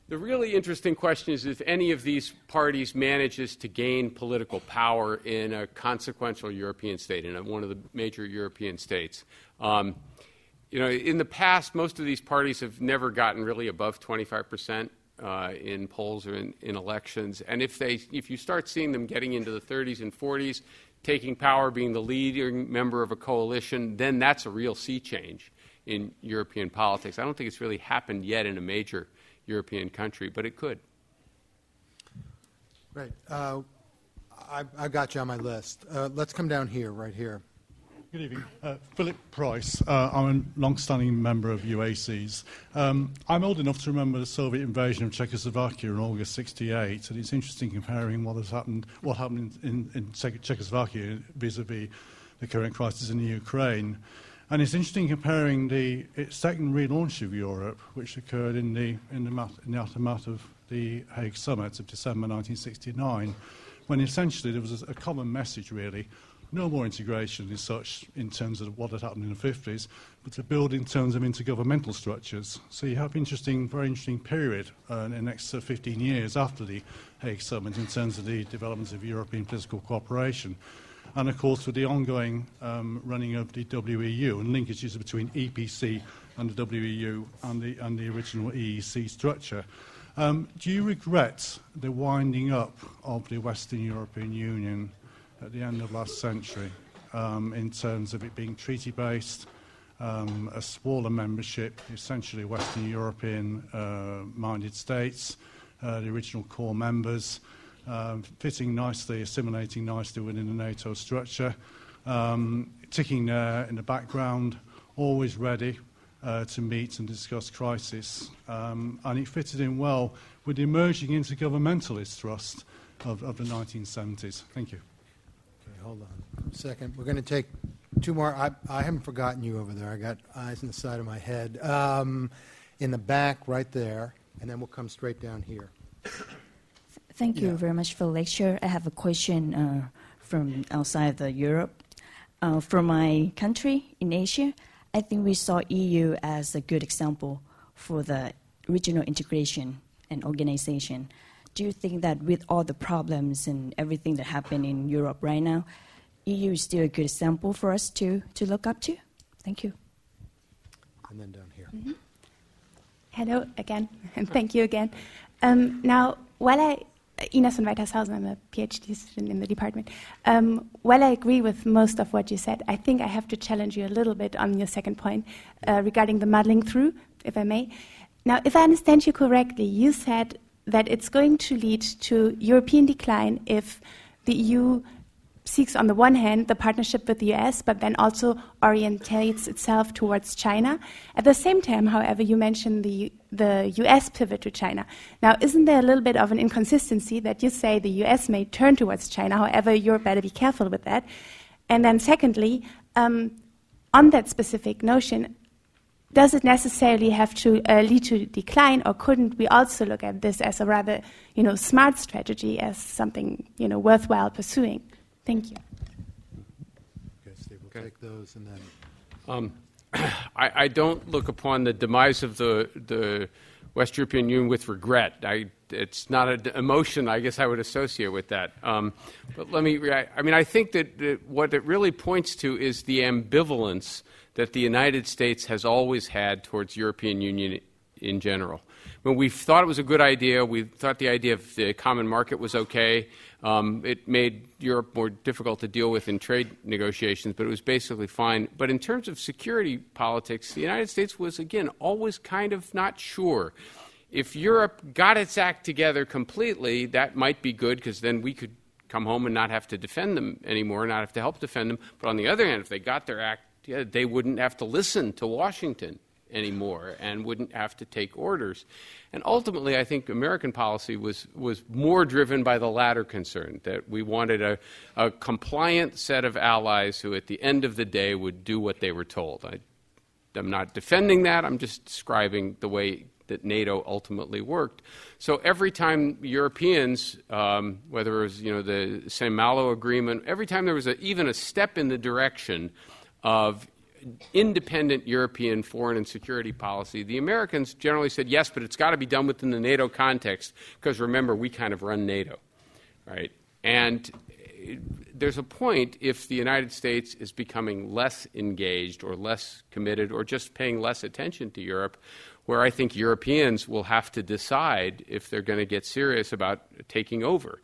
B: the really interesting question is if any of these parties manages to gain political power in a consequential European state, in one of the major European states. Um, you know, in the past, most of these parties have never gotten really above 25 percent uh, in polls or in, in, elections. And if, they, if you start seeing them getting into the 30s and 40s, taking power, being the leading member of a coalition, then that's a real sea change in European politics. I don't think it's really happened yet in a major European country, but it could.
A: Great. Uh, I, I, got you on my list. Uh, let's come down here, right here.
F: Good evening. Uh, Philip Price. Uh, I'm a long-standing member of UACES. Um, I'm old enough to remember the Soviet invasion of Czechoslovakia in August 68, and it's interesting comparing what has happened, what happened in, in, in Czechoslovakia vis-à-vis the current crisis in the Ukraine. And it's interesting comparing the second relaunch of Europe, which occurred in the, in the, in the aftermath of the Hague Summit of December 1969, when essentially there was a, a common message, really, no more integration as such in terms of what had happened in the 50s, but to build in terms of intergovernmental structures. So you have interesting, very interesting period uh, in the next uh, 15 years after the Hague Summit in terms of the development of European political cooperation. And of course, with the ongoing um, running of the WEU and linkages between EPC and the WEU and the, and the original EEC structure. Um, do you regret the winding up of the Western European Union at the end of last century um, in terms of it being treaty based, um, a smaller membership, essentially Western European uh, minded states, uh, the original core members, um, fitting nicely, assimilating nicely within the NATO structure, um, ticking there in the background, always ready. Uh, to meet and discuss crisis, um, and it fitted in well with the emerging intergovernmentalist thrust of, of the 1970s. Thank you
A: hold on a second. We're going to take two more. I, I haven't forgotten you over there. I got eyes in the side of my head. Um, in the back, right there, and then we'll come straight down here.
G: Thank you yeah. very much for the lecture. I have a question uh, from outside the Europe. Uh, from my country in Asia, I think we saw EU as a good example for the regional integration and organization do you think that with all the problems and everything that happened in Europe right now, EU is still a good example for us to, to look up to? Thank you.
A: And then down here.
H: Mm-hmm. Hello again, and thank you again. Um, now, while I, Ines von Weitershausen, I'm a PhD student in the department. Um, while I agree with most of what you said, I think I have to challenge you a little bit on your second point uh, regarding the muddling through, if I may. Now, if I understand you correctly, you said that it's going to lead to European decline if the EU seeks, on the one hand, the partnership with the US, but then also orientates itself towards China. At the same time, however, you mentioned the, the US pivot to China. Now, isn't there a little bit of an inconsistency that you say the US may turn towards China? However, Europe better be careful with that. And then, secondly, um, on that specific notion, does it necessarily have to uh, lead to decline, or couldn't we also look at this as a rather, you know, smart strategy, as something, you know, worthwhile pursuing? Thank you.
A: Okay, Steve, we'll okay. take those and then.
B: Um, I, I, don't look upon the demise of the the West European Union with regret. I, it's not an emotion I guess I would associate with that. Um, but let me. I, mean, I think that, that what it really points to is the ambivalence that the United States has always had towards European Union in general. When we thought it was a good idea, we thought the idea of the common market was okay. Um, it made Europe more difficult to deal with in trade negotiations, but it was basically fine. But in terms of security politics, the United States was, again, always kind of not sure. If Europe got its act together completely, that might be good because then we could come home and not have to defend them anymore, not have to help defend them. But on the other hand, if they got their act together, they wouldn't have to listen to Washington anymore and wouldn't have to take orders. And ultimately, I think American policy was, was more driven by the latter concern that we wanted a, a compliant set of allies who, at the end of the day, would do what they were told. I, I'm not defending that, I'm just describing the way that NATO ultimately worked. So every time Europeans, um, whether it was you know the St. Malo agreement, every time there was a, even a step in the direction of independent European foreign and security policy, the Americans generally said yes, but it's got to be done within the NATO context because remember, we kind of run NATO, right? And eh, there's a point if the United States is becoming less engaged or less committed or just paying less attention to Europe, where I think Europeans will have to decide if they're going to get serious about taking over.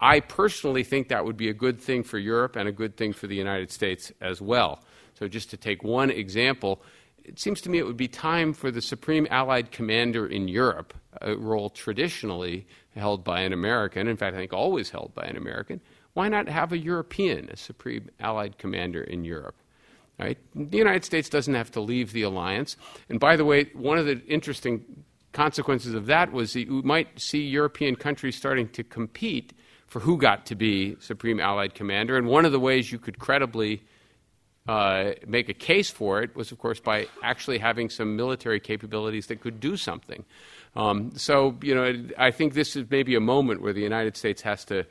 B: I personally think that would be a good thing for Europe and a good thing for the United States as well. So, just to take one example, it seems to me it would be time for the Supreme Allied Commander in Europe, a role traditionally held by an American, in fact, I think always held by an American, why not have a European, a Supreme Allied Commander in Europe? Right? The United States doesn't have to leave the alliance. And by the way, one of the interesting consequences of that was that you might see European countries starting to compete for who got to be Supreme Allied Commander. And one of the ways you could credibly uh, make a case for it was, of course, by actually having some military capabilities that could do something. Um, so, you know, I think this is maybe a moment where the United States has to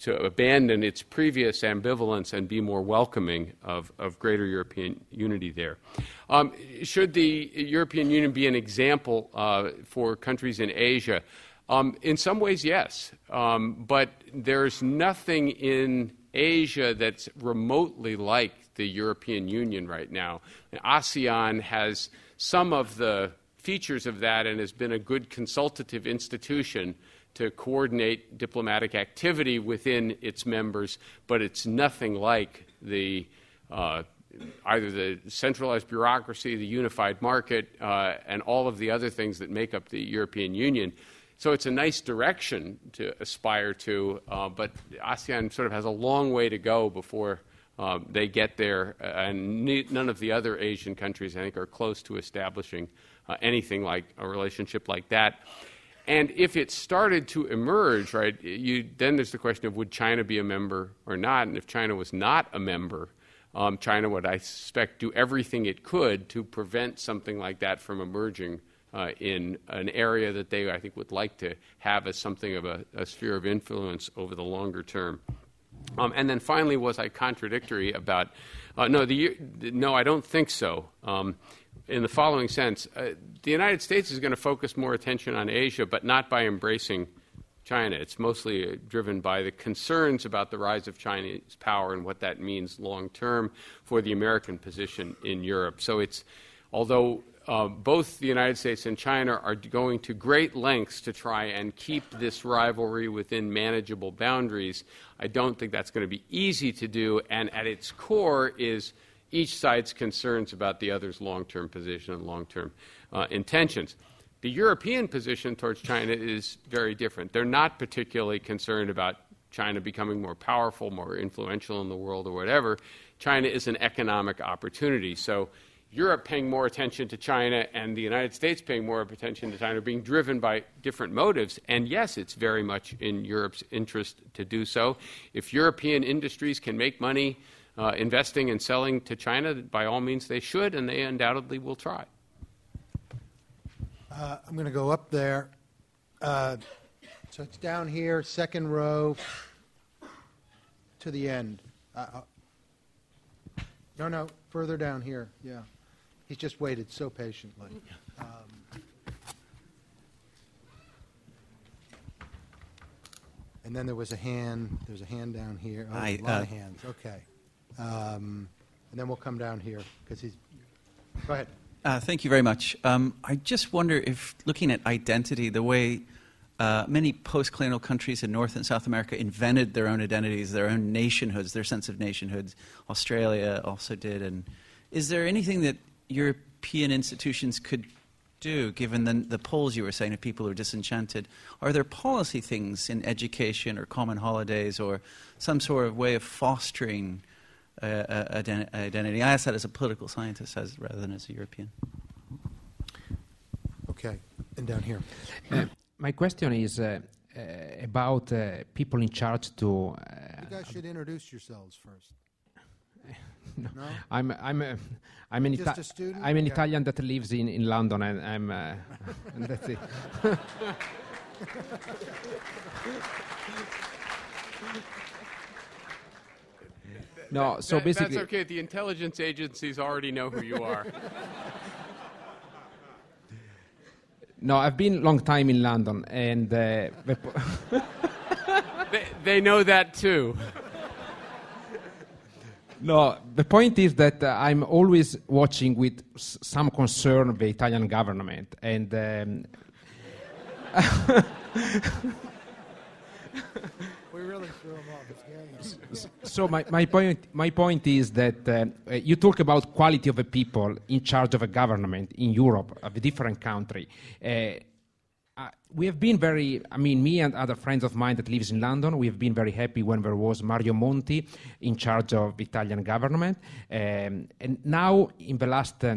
B: to abandon its previous ambivalence and be more welcoming of, of greater European unity there. Um, should the European Union be an example uh, for countries in Asia? Um, in some ways, yes. Um, but there's nothing in Asia that's remotely like the European Union right now. ASEAN has some of the features of that and has been a good consultative institution to coordinate diplomatic activity within its members, but it's nothing like the uh, either the centralized bureaucracy, the unified market, uh, and all of the other things that make up the European Union. So it's a nice direction to aspire to, uh, but ASEAN sort of has a long way to go before uh, they get there, uh, and ne- none of the other Asian countries, I think, are close to establishing uh, anything like a relationship like that. And if it started to emerge, right, you, then there's the question of would China be a member or not? And if China was not a member, um, China would, I suspect, do everything it could to prevent something like that from emerging uh, in an area that they, I think, would like to have as something of a, a sphere of influence over the longer term. Um, and then finally, was I contradictory about? Uh, no, the, no, I don't think so. Um, in the following sense uh, the United States is going to focus more attention on Asia, but not by embracing China. It's mostly uh, driven by the concerns about the rise of Chinese power and what that means long term for the American position in Europe. So it's, although uh, both the United States and China are going to great lengths to try and keep this rivalry within manageable boundaries, I don't think that's going to be easy to do, and at its core is each side's concerns about the other's long term position and long term uh, intentions. The European position towards China is very different. They're not particularly concerned about China becoming more powerful, more influential in the world, or whatever. China is an economic opportunity. So, Europe paying more attention to China and the United States paying more attention to China are being driven by different motives. And yes, it's very much in Europe's interest to do so. If European industries can make money uh, investing and selling to China, by all means they should, and they undoubtedly will try.
A: Uh, I'm going to go up there. Uh, so it's down here, second row to the end. Uh, uh, no, no, further down here. Yeah. He's just waited so patiently. Um, and then there was a hand. There's a hand down here. Oh,
I: I,
A: a lot
I: uh,
A: of hands. Okay. Um, and then we'll come down here because he's. Go ahead.
I: Uh, thank you very much. Um, I just wonder if, looking at identity, the way uh, many post colonial countries in North and South America invented their own identities, their own nationhoods, their sense of nationhoods. Australia also did. And is there anything that European institutions could do, given the, the polls you were saying of people who are disenchanted? Are there policy things in education or common holidays or some sort of way of fostering? uh, uh identity. I ask that as a political scientist as, rather than as a European.
A: Okay, and down here.
J: Uh, my question is uh, uh about uh, people in charge to.
A: you guys should introduce yourselves first.
J: no, no, I'm I'm a, I'm an, Ita- I'm an Italian that lives in, in London, and I'm and that's it. No, so
B: that,
J: basically.
B: That's okay. The intelligence agencies already know who you are.
J: no, I've been long time in London, and. Uh,
B: they, they know that too.
J: No, the point is that uh, I'm always watching with s- some concern the Italian government, and um,
A: we really threw him off.
J: so my, my point my point is that uh, you talk about quality of the people in charge of a government in Europe of a different country. Uh, we have been very, I mean, me and other friends of mine that lives in London, we have been very happy when there was Mario Monti in charge of Italian government. Um, and now, in the last uh,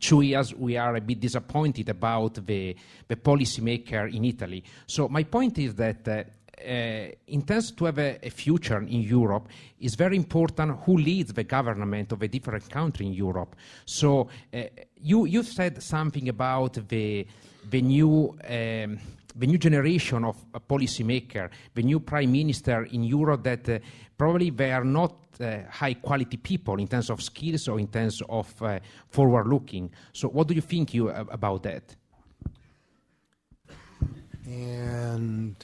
J: two years, we are a bit disappointed about the, the policymaker in Italy. So my point is that uh, uh, intends to have a, a, future in Europe, it's very important who leads the government of a different country in Europe. So uh, you you said something about the the new. Um, the new generation of a policymaker, the new prime minister in Europe, that uh, probably they are not uh, high quality people in terms of skills or in terms of uh, forward looking. So, what do you think you about that?
A: And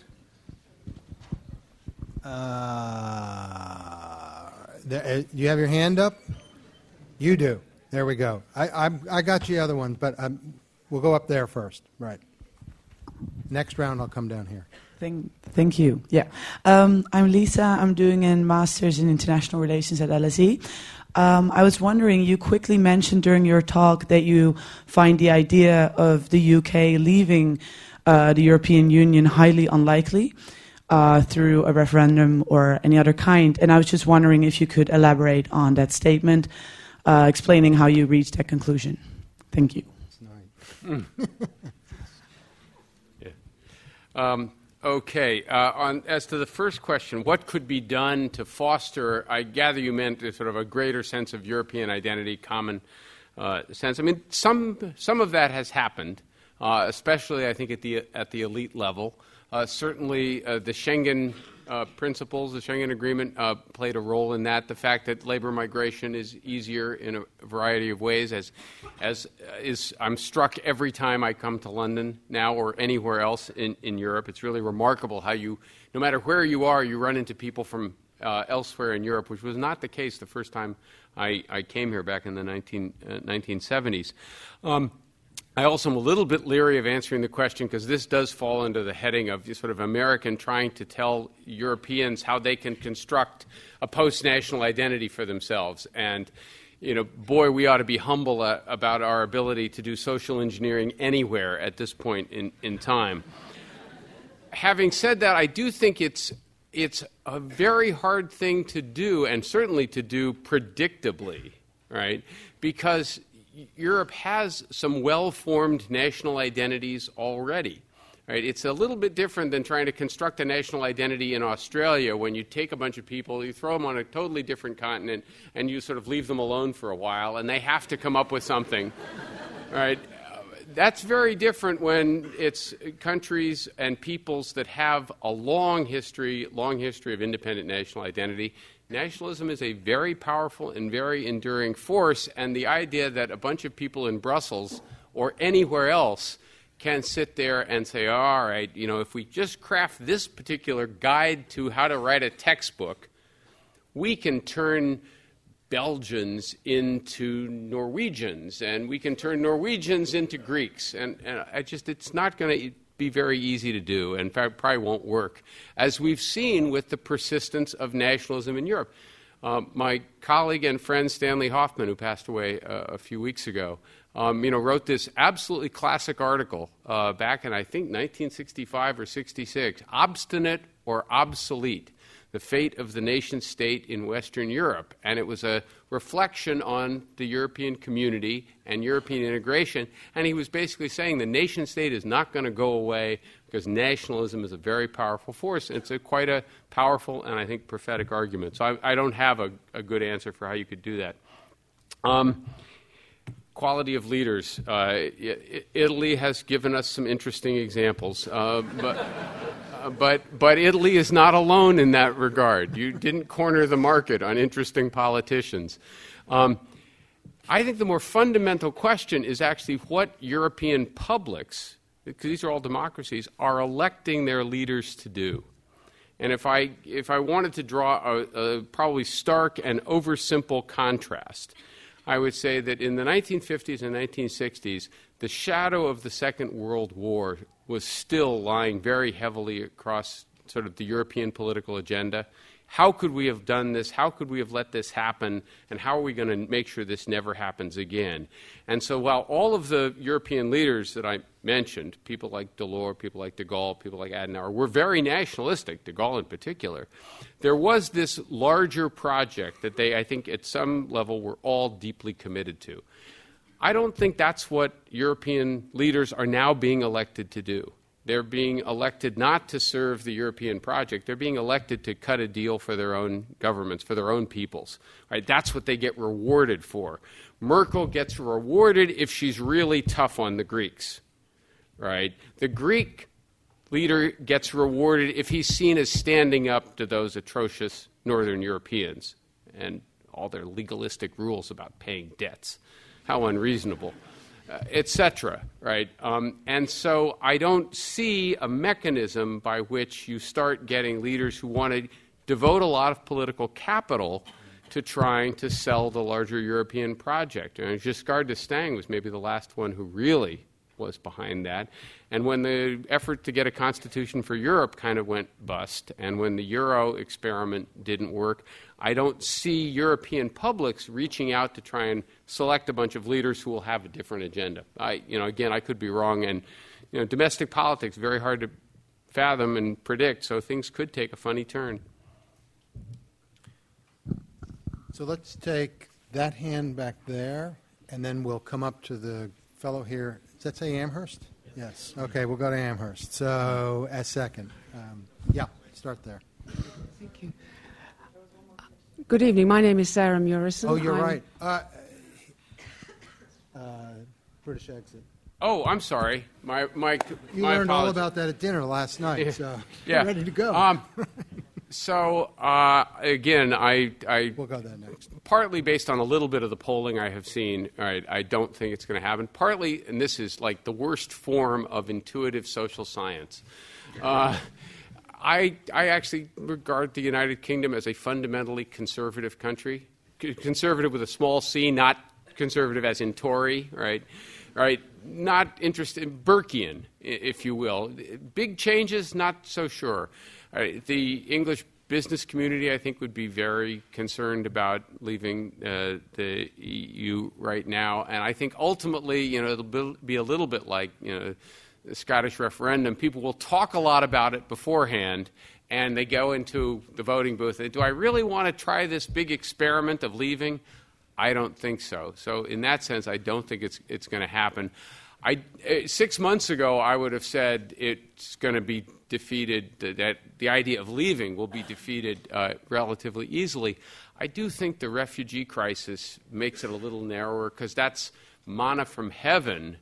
A: uh, there, uh, you have your hand up? You do. There we go. I, I, I got you the other one, but um, we'll go up there first. Right. Next round, I'll come down here.
K: Thank, thank you. Yeah. Um, I'm Lisa. I'm doing a master's in international relations at LSE. Um, I was wondering, you quickly mentioned during your talk that you find the idea of the UK leaving uh, the European Union highly unlikely uh, through a referendum or any other kind. And I was just wondering if you could elaborate on that statement, uh, explaining how you reached that conclusion. Thank you.
B: Yeah. Um, okay. Uh, on, as to the first question, what could be done to foster? I gather you meant sort of a greater sense of European identity, common uh, sense. I mean, some some of that has happened, uh, especially I think at the at the elite level. Uh, certainly, uh, the Schengen uh, principles, the Schengen Agreement, uh, played a role in that. The fact that labor migration is easier in a variety of ways, as, as uh, is I'm struck every time I come to London now or anywhere else in, in Europe. It's really remarkable how you, no matter where you are, you run into people from uh, elsewhere in Europe, which was not the case the first time I, I came here back in the 19, 1970s. Um, I also am a little bit leery of answering the question because this does fall under the heading of sort of American trying to tell Europeans how they can construct a post national identity for themselves. And, you know, boy, we ought to be humble uh, about our ability to do social engineering anywhere at this point in, in time. Having said that, I do think it's, it's a very hard thing to do, and certainly to do predictably, right? Because Europe has some well formed national identities already. Right? It's a little bit different than trying to construct a national identity in Australia when you take a bunch of people, you throw them on a totally different continent, and you sort of leave them alone for a while, and they have to come up with something. right? That's very different when it's countries and peoples that have a long history, long history of independent national identity, Nationalism is a very powerful and very enduring force, and the idea that a bunch of people in Brussels or anywhere else can sit there and say, all right, you know, if we just craft this particular guide to how to write a textbook, we can turn Belgians into Norwegians, and we can turn Norwegians into Greeks. And, and I just, it's not going to be very easy to do, and probably won't work, as we've seen with the persistence of nationalism in Europe. Uh, my colleague and friend Stanley Hoffmann, who passed away uh, a few weeks ago, um, you know, wrote this absolutely classic article uh, back in I think 1965 or 66, "Obstinate or Obsolete: The Fate of the Nation State in Western Europe," and it was a reflection on the European community and European integration. And he was basically saying the nation state is not going to go away because nationalism is a very powerful force. It's a, quite a powerful and I think prophetic argument. So I, I don't have a, a, good answer for how you could do that. Um, quality of leaders. Uh, Italy has given us some interesting examples, uh, but, but, but Italy is not alone in that regard. You didn't corner the market on interesting politicians. Um, I think the more fundamental question is actually what European publics, because these are all democracies, are electing their leaders to do. And if I, if I wanted to draw a, a probably stark and oversimple contrast, I would say that in the 1950s and 1960s, the shadow of the Second World War was still lying very heavily across sort of the European political agenda. How could we have done this? How could we have let this happen? And how are we going to make sure this never happens again? And so, while all of the European leaders that I mentioned, people like Delors, people like de Gaulle, people like Adenauer, were very nationalistic, de Gaulle in particular, there was this larger project that they, I think, at some level were all deeply committed to. I don't think that's what European leaders are now being elected to do. They're being elected not to serve the European project. They're being elected to cut a deal for their own governments, for their own peoples. Right? That's what they get rewarded for. Merkel gets rewarded if she's really tough on the Greeks. Right? The Greek leader gets rewarded if he's seen as standing up to those atrocious Northern Europeans and all their legalistic rules about paying debts. How unreasonable. Uh, etc. Right, um, and so I don't see a mechanism by which you start getting leaders who want to devote a lot of political capital to trying to sell the larger European project. And Giscard d'Estaing was maybe the last one who really was behind that. And when the effort to get a constitution for Europe kind of went bust, and when the euro experiment didn't work, I don't see European publics reaching out to try and select a bunch of leaders who will have a different agenda. I, you know, again, I could be wrong, and you know, domestic politics very hard to fathom and predict, so things could take a funny turn.
A: So let's take that hand back there, and then we'll come up to the fellow here. Does that say Amherst? Yes. Okay, we'll go to Amherst. So, a second. Um, yeah, start there.
L: Thank you. Good evening. My name is Sarah Murison.
A: Oh, you're
L: I'm-
A: right. Uh, uh, British exit.
B: Oh, I'm sorry. My, my,
A: You
B: my
A: learned all about that at dinner last night,
B: Yeah.
A: so
B: Yeah.
A: ready to go.
B: Um, so uh, again, I, I
A: we'll go there next.
B: partly based on a little bit of the polling I have seen, all right, I don't think it's going to happen. Partly, and this is like the worst form of intuitive social science. Uh, I, I actually regard the United Kingdom as a fundamentally conservative country, conservative with a small c, not conservative as in Tory, right? Right? Not interested, Burkean, if you will. Big changes, not so sure. Right, the English business community, I think, would be very concerned about leaving uh, the EU right now, and I think ultimately, you know, it'll be a little bit like, you know, the Scottish referendum. People will talk a lot about it beforehand, and they go into the voting booth. Do I really want to try this big experiment of leaving? I don't think so. So, in that sense, I don't think it's, it's going to happen. I, uh, six months ago, I would have said it's going to be defeated, that, that the idea of leaving will be defeated uh, relatively easily. I do think the refugee crisis makes it a little narrower because that's mana from heaven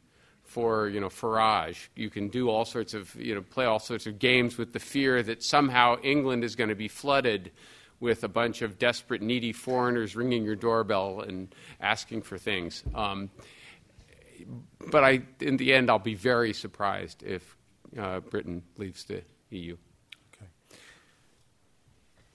B: for you know Farage. You can do all sorts of you know play all sorts of games with the fear that somehow England is going to be flooded with a bunch of desperate, needy foreigners ringing your doorbell and asking for things. Um, but I, in the end, I'll be very surprised if uh, Britain leaves the EU.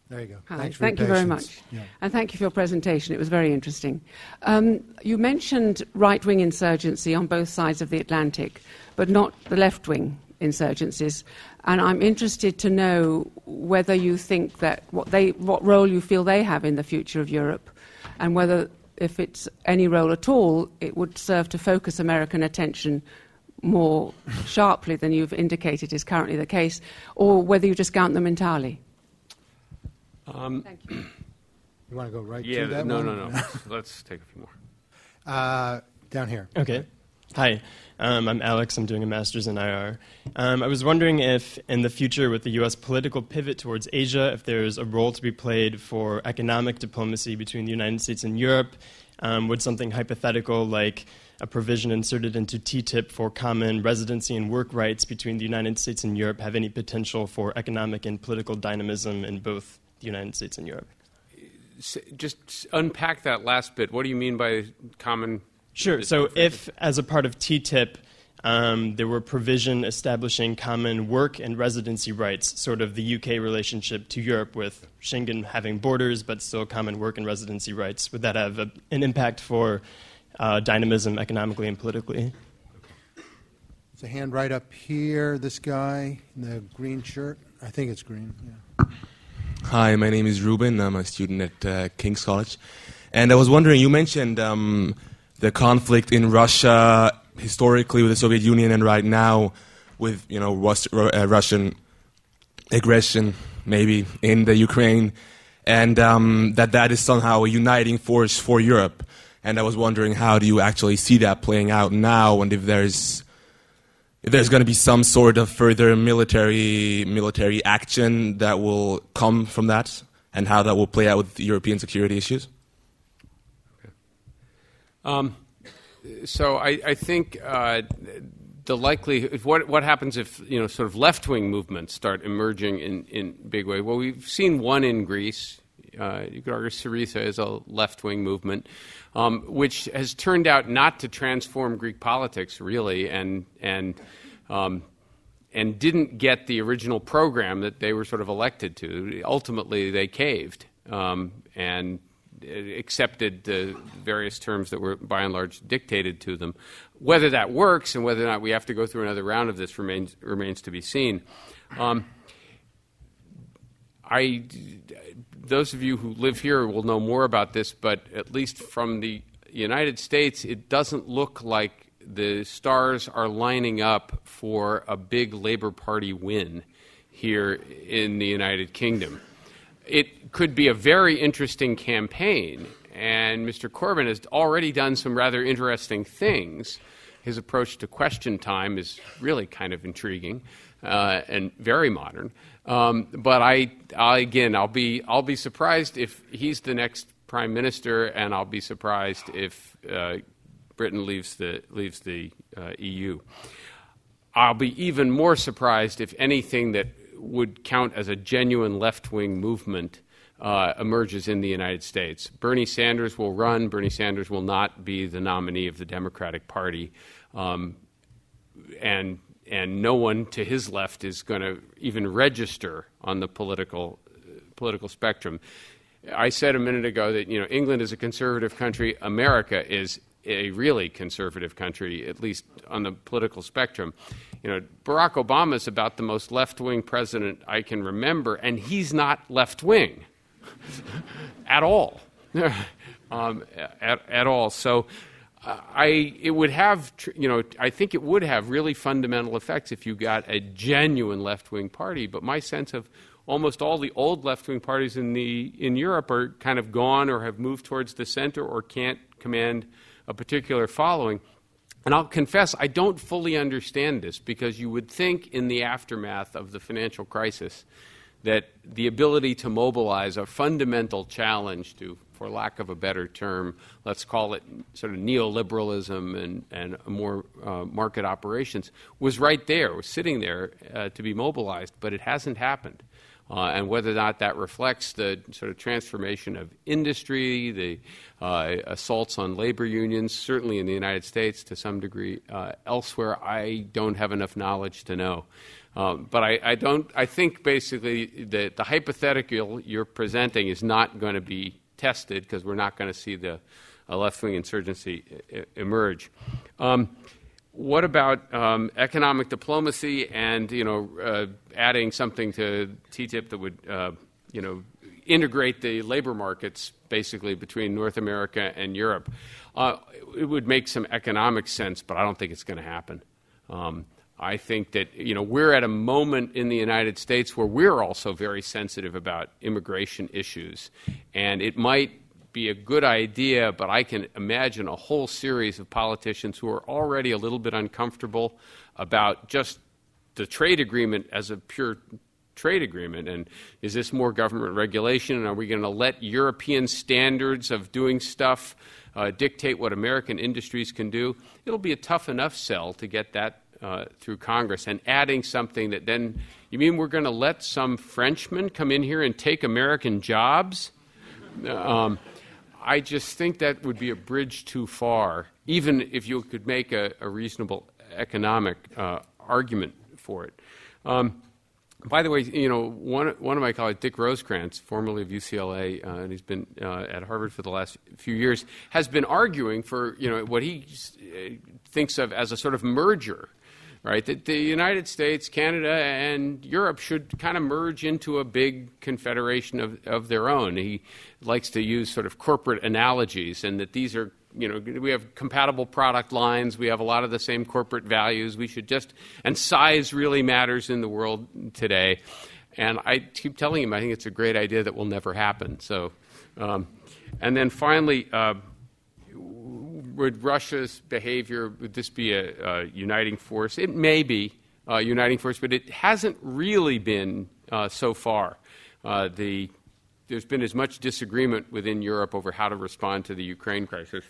A: There you go.
L: Hi,
A: Thanks
L: thank you very much.
A: Yeah.
L: And thank you for your presentation. It was very interesting. Um, you mentioned right wing insurgency on both sides of the Atlantic, but not the left wing insurgencies. And I'm interested to know whether you think that what, they, what role you feel they have in the future of Europe, and whether, if it's any role at all, it would serve to focus American attention more sharply than you've indicated is currently the case, or whether you discount them entirely.
B: Um,
L: Thank you.
A: You want to go right
B: yeah,
A: to that
B: no,
A: one?
B: no, no. Let's take a few more.
A: Uh, down here.
M: Okay. Hi, um, I'm Alex. I'm doing a master's in IR. Um, I was wondering if, in the future, with the U.S. political pivot towards Asia, if there's a role to be played for economic diplomacy between the United States and Europe. Um, would something hypothetical like a provision inserted into TTIP for common residency and work rights between the United States and Europe have any potential for economic and political dynamism in both the United States and Europe?
B: Just unpack that last bit. What do you mean by common?
M: Sure. So, if as a part of TTIP, um, there were provision establishing common work and residency rights, sort of the UK relationship to Europe with Schengen having borders but still common work and residency rights. Would that have a, an impact for uh, dynamism economically and politically?
A: There's a hand right up here, this guy in the green shirt. I think it's green. Yeah.
N: Hi, my name is Ruben. I'm a student at uh, King's College. And I was wondering, you mentioned um, the conflict in Russia historically with the Soviet Union and right now with you know Rus- uh, Russian aggression maybe in the Ukraine, and um, that that is somehow a uniting force for Europe. And I was wondering, how do you actually see that playing out now, and if there's there's going to be some sort of further military military action that will come from that, and how that will play out with European security issues.
B: Um, so I, I think uh, the likely what what happens if you know sort of left wing movements start emerging in in big way. Well, we've seen one in Greece. Uh, you could argue Syriza is a left wing movement, um, which has turned out not to transform Greek politics really, and and um, and didn't get the original program that they were sort of elected to. Ultimately, they caved, um, and accepted the various terms that were by and large dictated to them. Whether that works and whether or not we have to go through another round of this remains remains to be seen. Um, I, those of you who live here will know more about this, but at least from the United States, it doesn't look like the stars are lining up for a big Labor Party win here in the United Kingdom it could be a very interesting campaign. And Mr. Corbyn has already done some rather interesting things. His approach to question time is really kind of intriguing uh, and very modern. Um, but I, I, again, I'll be, I'll be surprised if he's the next prime minister, and I'll be surprised if uh, Britain leaves the, leaves the uh, EU. I'll be even more surprised if anything that would count as a genuine left wing movement uh, emerges in the United States. Bernie Sanders will run. Bernie Sanders will not be the nominee of the Democratic Party. Um, and, and no one to his left is going to even register on the political, political spectrum. I said a minute ago that you know, England is a conservative country, America is a really conservative country, at least on the political spectrum. You know, Barack Obama is about the most left wing president I can remember, and he's not left wing at all. um, at, at all. So uh, I, it would have, you know, I think it would have really fundamental effects if you got a genuine left wing party. But my sense of almost all the old left wing parties in, the, in Europe are kind of gone or have moved towards the center or can't command a particular following. And I'll confess, I don't fully understand this because you would think in the aftermath of the financial crisis that the ability to mobilize a fundamental challenge to, for lack of a better term, let's call it sort of neoliberalism and, and more uh, market operations, was right there, was sitting there uh, to be mobilized, but it hasn't happened. Uh, and whether or not that reflects the sort of transformation of industry, the uh, assaults on labor unions, certainly in the United States to some degree. Uh, elsewhere, I don't have enough knowledge to know. Um, but I, I, don't. I think basically the hypothetical you're presenting is not going to be tested because we're not going to see the left-wing insurgency emerge. Um, what about um, economic diplomacy and you know uh, adding something to TTIP that would uh, you know integrate the labor markets basically between North America and Europe? Uh, it would make some economic sense, but I don't think it's going to happen. Um, I think that you know we're at a moment in the United States where we're also very sensitive about immigration issues, and it might be a good idea, but I can imagine a whole series of politicians who are already a little bit uncomfortable about just the trade agreement as a pure trade agreement. And is this more government regulation? And are we going to let European standards of doing stuff uh, dictate what American industries can do? It'll be a tough enough sell to get that uh, through Congress and adding something that then you mean we're going to let some Frenchman come in here and take American jobs? Um, I just think that would be a bridge too far, even if you could make a, a reasonable economic uh, argument for it. Um, by the way, you know, one, one of my colleagues, Dick Rosecrance, formerly of UCLA, uh, and he's been uh, at Harvard for the last few years, has been arguing for, you know, what he uh, thinks of as a sort of merger, right? That the United States, Canada, and Europe should kind of merge into a big confederation of, of their own. He likes to use sort of corporate analogies, and that these are you know, we have compatible product lines. We have a lot of the same corporate values. We should just, and size really matters in the world today. And I keep telling him I think it's a great idea that will never happen. So, um, and then finally, uh, would Russia's behavior would this be a, a uniting force? It may be a uniting force, but it hasn't really been uh, so far. Uh, the there's been as much disagreement within Europe over how to respond to the Ukraine crisis.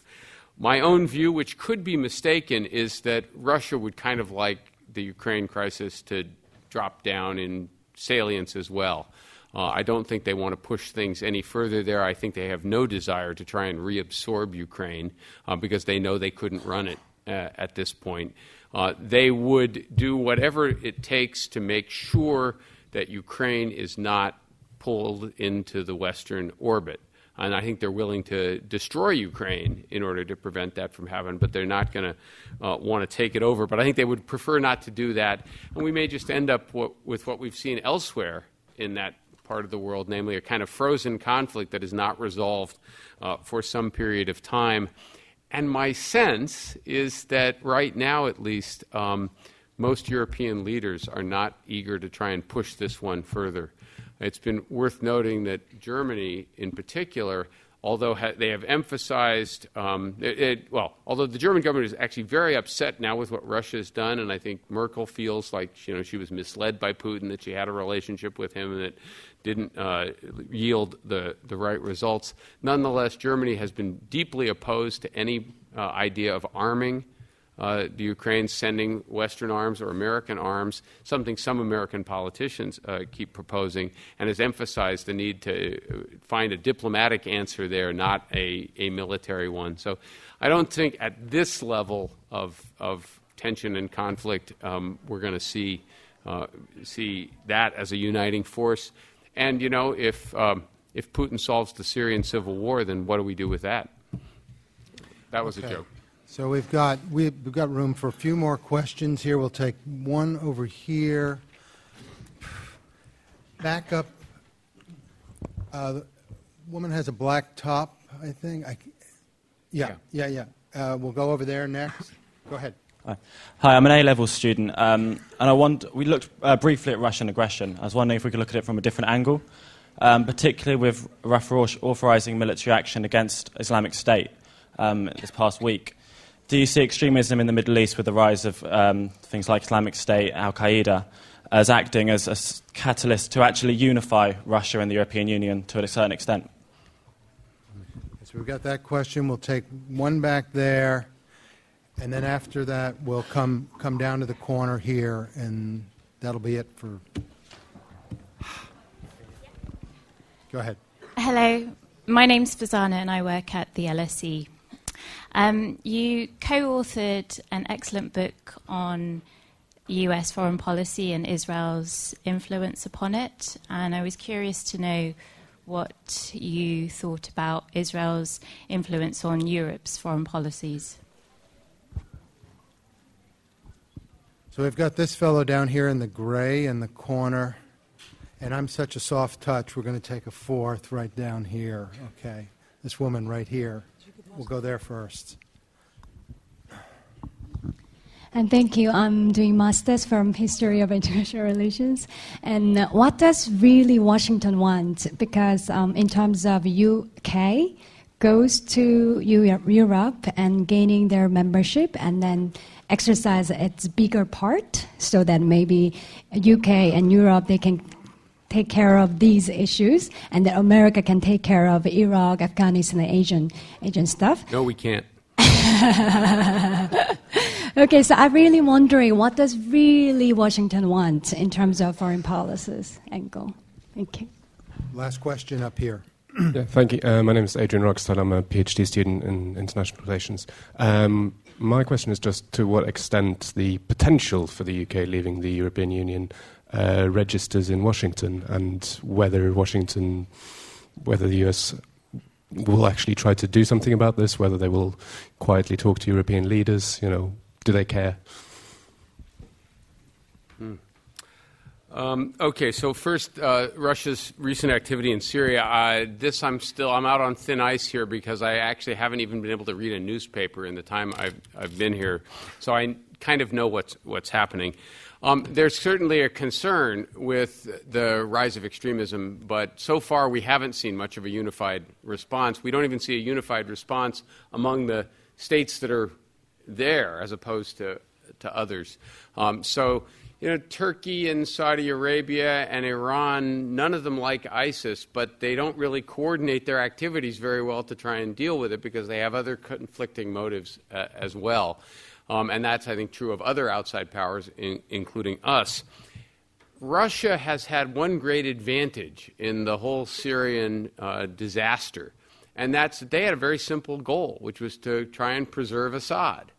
B: My own view, which could be mistaken, is that Russia would kind of like the Ukraine crisis to drop down in salience as well. Uh, I don't think they want to push things any further there. I think they have no desire to try and reabsorb Ukraine uh, because they know they couldn't run it uh, at this point. Uh, they would do whatever it takes to make sure that Ukraine is not pulled into the Western orbit. And I think they're willing to destroy Ukraine in order to prevent that from happening, but they're not going to uh, want to take it over. But I think they would prefer not to do that. And we may just end up with what we've seen elsewhere in that part of the world, namely a kind of frozen conflict that is not resolved uh, for some period of time. And my sense is that right now, at least, um, most European leaders are not eager to try and push this one further. It's been worth noting that Germany, in particular, although ha- they have emphasized, um, it, it, well, although the German government is actually very upset now with what Russia has done, and I think Merkel feels like you know she was misled by Putin, that she had a relationship with him, and that didn't uh, yield the, the right results. Nonetheless, Germany has been deeply opposed to any uh, idea of arming uh, the Ukraine sending Western arms or American arms, something some American politicians uh, keep proposing, and has emphasized the need to find a diplomatic answer there, not a, a military one. So I don't think at this level of, of tension and conflict um, we're going to see, uh, see that as a uniting force. And, you know, if, um, if Putin solves the Syrian civil war, then what do we do with that? That was
A: okay.
B: a joke.
A: So we've got we've got room for a few more questions here. We'll take one over here. Back up. Uh, the woman has a black top, I think. I, yeah, yeah, yeah. yeah. Uh, we'll go over there next. Go ahead.
O: Hi, I'm an A-level student, um, and I want. We looked uh, briefly at Russian aggression. I was wondering if we could look at it from a different angle, um, particularly with Russia authorizing military action against Islamic State um, this past week. Do you see extremism in the Middle East with the rise of um, things like Islamic State, Al Qaeda, as acting as a catalyst to actually unify Russia and the European Union to a certain extent?
A: So we've got that question. We'll take one back there, and then after that, we'll come, come down to the corner here, and that'll be it for. Go ahead.
P: Hello, my name's Fazana, and I work at the LSE um, you co authored an excellent book on US foreign policy and Israel's influence upon it, and I was curious to know what you thought about Israel's influence on Europe's foreign policies.
A: So we've got this fellow down here in the gray in the corner, and I'm such a soft touch, we're going to take a fourth right down here, okay? This woman right here. We'll go there first.
Q: And thank you. I'm doing masters from history of international relations. And what does really Washington want? Because um, in terms of UK, goes to Europe and gaining their membership, and then exercise its bigger part, so that maybe UK and Europe they can take care of these issues, and that America can take care of Iraq, Afghanistan, and Asian, Asian stuff.
B: No, we can't.
Q: okay, so I'm really wondering what does really Washington want in terms of foreign policies angle? Thank you.
A: Last question up here.
R: yeah, thank you. Uh, my name is Adrian Rockstad. I'm a PhD student in international relations. Um, my question is just to what extent the potential for the UK leaving the European Union uh, registers in Washington, and whether Washington, whether the US will actually try to do something about this, whether they will quietly talk to European leaders. You know, do they care?
B: Um, okay, so first, uh, Russia's recent activity in Syria. Uh, this, I'm still, I'm out on thin ice here because I actually haven't even been able to read a newspaper in the time I've, I've been here. So I kind of know what's what's happening. Um, there's certainly a concern with the rise of extremism, but so far we haven't seen much of a unified response. We don't even see a unified response among the states that are there as opposed to, to others. Um, so you know, Turkey and Saudi Arabia and Iran, none of them like ISIS, but they don't really coordinate their activities very well to try and deal with it because they have other conflicting motives uh, as well. Um, and that's, I think, true of other outside powers, in, including us. Russia has had one great advantage in the whole Syrian uh, disaster, and that's that they had a very simple goal, which was to try and preserve Assad.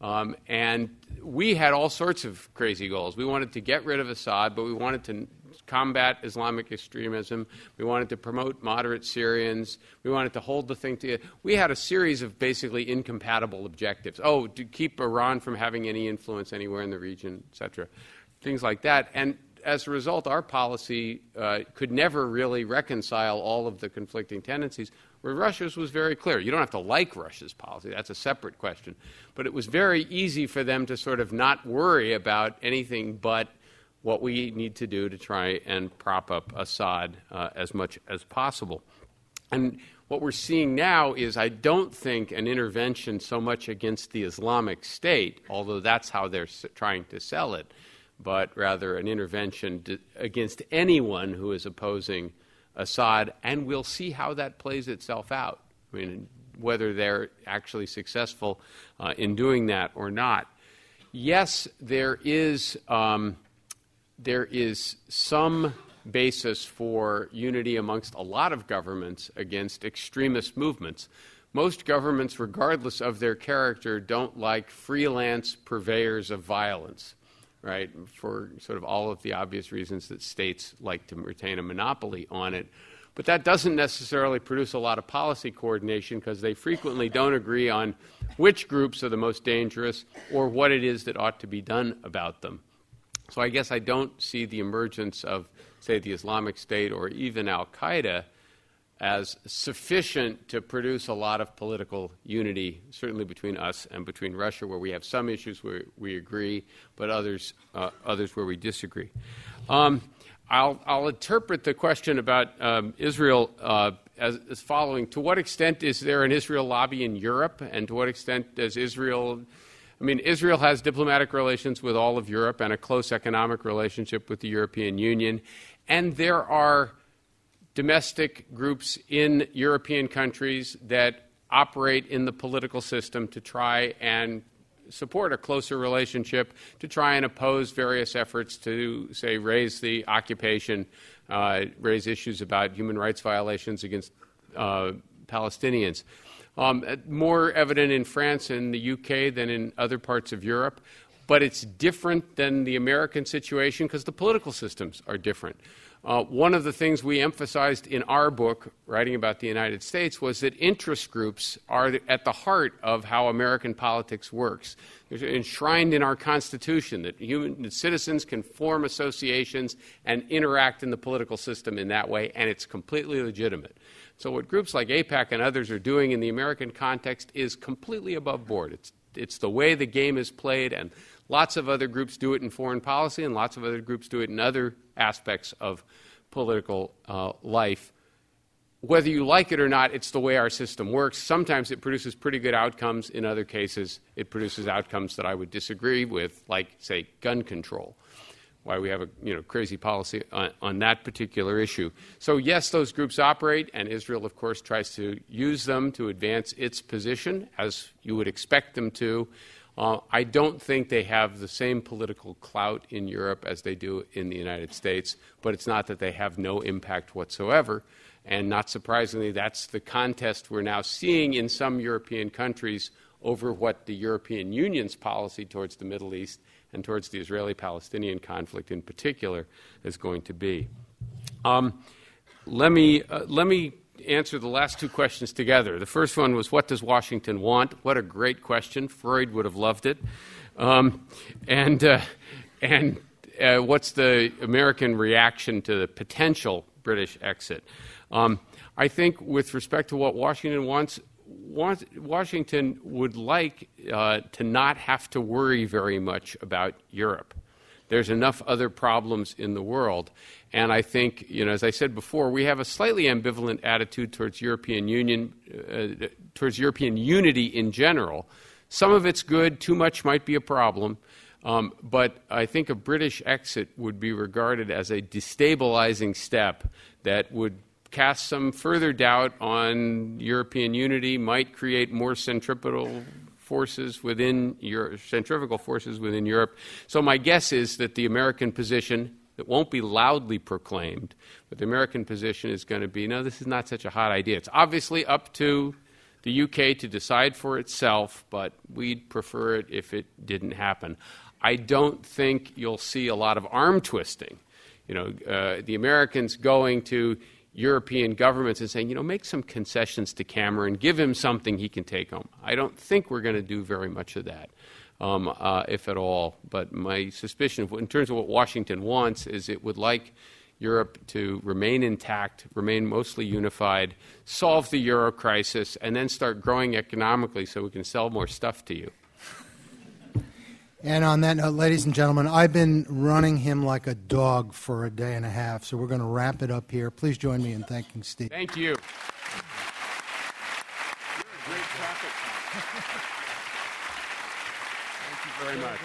B: Um, and we had all sorts of crazy goals. We wanted to get rid of Assad, but we wanted to combat Islamic extremism. We wanted to promote moderate Syrians. We wanted to hold the thing together. We had a series of basically incompatible objectives. Oh, to keep Iran from having any influence anywhere in the region, etc. Things like that. And as a result, our policy uh, could never really reconcile all of the conflicting tendencies. Where Russia's was very clear. You don't have to like Russia's policy, that's a separate question. But it was very easy for them to sort of not worry about anything but what we need to do to try and prop up Assad uh, as much as possible. And what we're seeing now is I don't think an intervention so much against the Islamic State, although that's how they're trying to sell it, but rather an intervention against anyone who is opposing Assad, and we'll see how that plays itself out. I mean, whether they're actually successful uh, in doing that or not. Yes, there is um, there is some basis for unity amongst a lot of governments against extremist movements. Most governments, regardless of their character, don't like freelance purveyors of violence right, for sort of all of the obvious reasons that states like to retain a monopoly on it. But that doesn't necessarily produce a lot of policy coordination because they frequently don't agree on which groups are the most dangerous or what it is that ought to be done about them. So I guess I don't see the emergence of, say, the Islamic State or even Al Qaeda as sufficient to produce a lot of political unity, certainly between us and between Russia, where we have some issues where we agree, but others, uh, others where we disagree. Um, I'll, I'll, interpret the question about um, Israel uh, as, as, following To what extent is there an Israel lobby in Europe, and to what extent does Israel I mean, Israel has diplomatic relations with all of Europe and a close economic relationship with the European Union. And there are domestic groups in European countries that operate in the political system to try and support a closer relationship, to try and oppose various efforts to, say, raise the occupation, uh, raise issues about human rights violations against uh, Palestinians. Um, more evident in France and the UK than in other parts of Europe, but it's different than the American situation because the political systems are different. Uh, one of the things we emphasized in our book, writing about the United States, was that interest groups are at the heart of how American politics works. It's enshrined in our Constitution that, human, that citizens can form associations and interact in the political system in that way, and it's completely legitimate. So, what groups like AIPAC and others are doing in the American context is completely above board. It's, it's the way the game is played, and lots of other groups do it in foreign policy, and lots of other groups do it in other aspects of political uh, life. Whether you like it or not, it's the way our system works. Sometimes it produces pretty good outcomes. In other cases, it produces outcomes that I would disagree with, like, say, gun control. Why we have a you know, crazy policy on, on that particular issue. So, yes, those groups operate, and Israel, of course, tries to use them to advance its position, as you would expect them to. Uh, I don't think they have the same political clout in Europe as they do in the United States, but it's not that they have no impact whatsoever. And not surprisingly, that's the contest we're now seeing in some European countries over what the European Union's policy towards the Middle East and towards the Israeli Palestinian conflict in particular is going to be. Um, let, me, uh, let me answer the last two questions together. The first one was what does Washington want? What a great question. Freud would have loved it. Um, and uh, and uh, what's the American reaction to the potential British exit? Um, I think, with respect to what Washington wants, Washington would like uh, to not have to worry very much about Europe. There's enough other problems in the world. And I think, you know, as I said before, we have a slightly ambivalent attitude towards European Union, uh, towards European unity in general. Some of it's good, too much might be a problem. Um, but I think a British exit would be regarded as a destabilizing step that would cast some further doubt on European unity, might create more centripetal forces within Europe, centrifugal forces within Europe. So my guess is that the American position that won't be loudly proclaimed, but the American position is going to be no, this is not such a hot idea. It's obviously up to the UK to decide for itself, but we'd prefer it if it didn't happen. I don't think you'll see a lot of arm twisting. You know, uh, the Americans going to European governments and saying, you know, make some concessions to Cameron, give him something he can take home. I don't think we're going to do very much of that, um, uh, if at all. But my suspicion, in terms of what Washington wants, is it would like Europe to remain intact, remain mostly unified, solve the euro crisis, and then start growing economically so we can sell more stuff to you.
A: And on that note, ladies and gentlemen, I've been running him like a dog for a day and a half, so we're going to wrap it up here. Please join me in thanking Steve.
B: Thank you. Thank you very much.